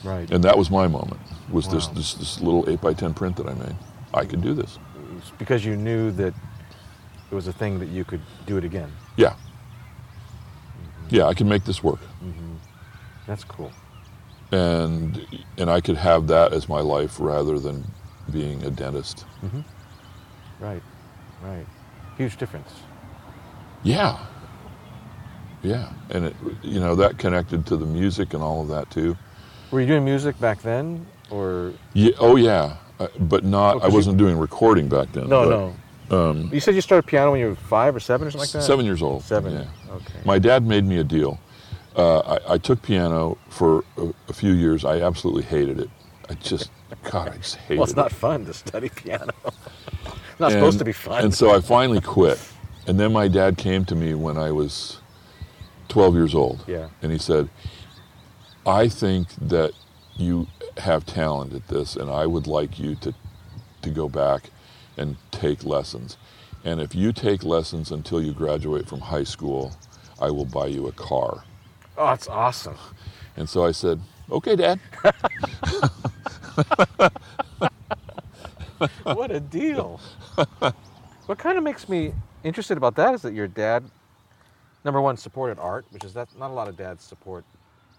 Right. And that was my moment, was this, Wow. this, this little 8 by 10 print that I made. I can do this. It's because you knew that it was a thing that you could do it again. Yeah. Yeah, I can make this work. That's cool. And, and I could have that as my life rather than being a dentist. Right. Right. Huge difference. Yeah. Yeah. And it, you know, that connected to the music and all of that too. Were you doing music back then, or Yeah. Oh, yeah. Uh, but not, Oh, I 'cause you- wasn't doing recording back then. no, no? Um, You said you started piano when you were five or seven or something like that. seven years old. Seven. Yeah. Okay. My dad made me a deal. Uh, I, I took piano for a, a few years. I absolutely hated it. I just, *laughs* God, I just hated it. well, it's it. not fun to study piano. it's not supposed to be fun. And so I finally quit. And then my dad came to me when I was 12 years old. Yeah. And he said, I think that you have talent at this, and I would like you to, to go back and take lessons. And if you take lessons until you graduate from high school, I will buy you a car. oh, that's awesome. And so I said, okay, Dad. *laughs* what a deal. what kind of makes me interested about that is that your dad, number one, supported art, which is that not a lot of dads support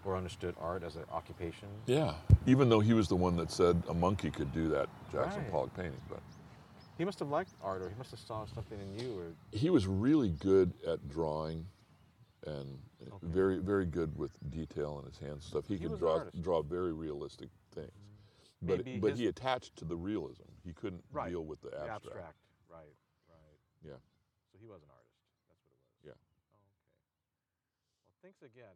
or understood art as an occupation. Yeah. Even though he was the one that said a monkey could do that Jackson Right. Pollock painting, but He must have liked art, or he must have saw something in you, or he was really good at drawing and very very good with detail in his hands and stuff he, He could draw draw very realistic things mm. but Maybe but his- he attached to the realism he couldn't Right. deal with the the abstract, abstract. Right, right. yeah So he was an artist. That's what it was. Yeah. Oh, okay. Well, thanks again.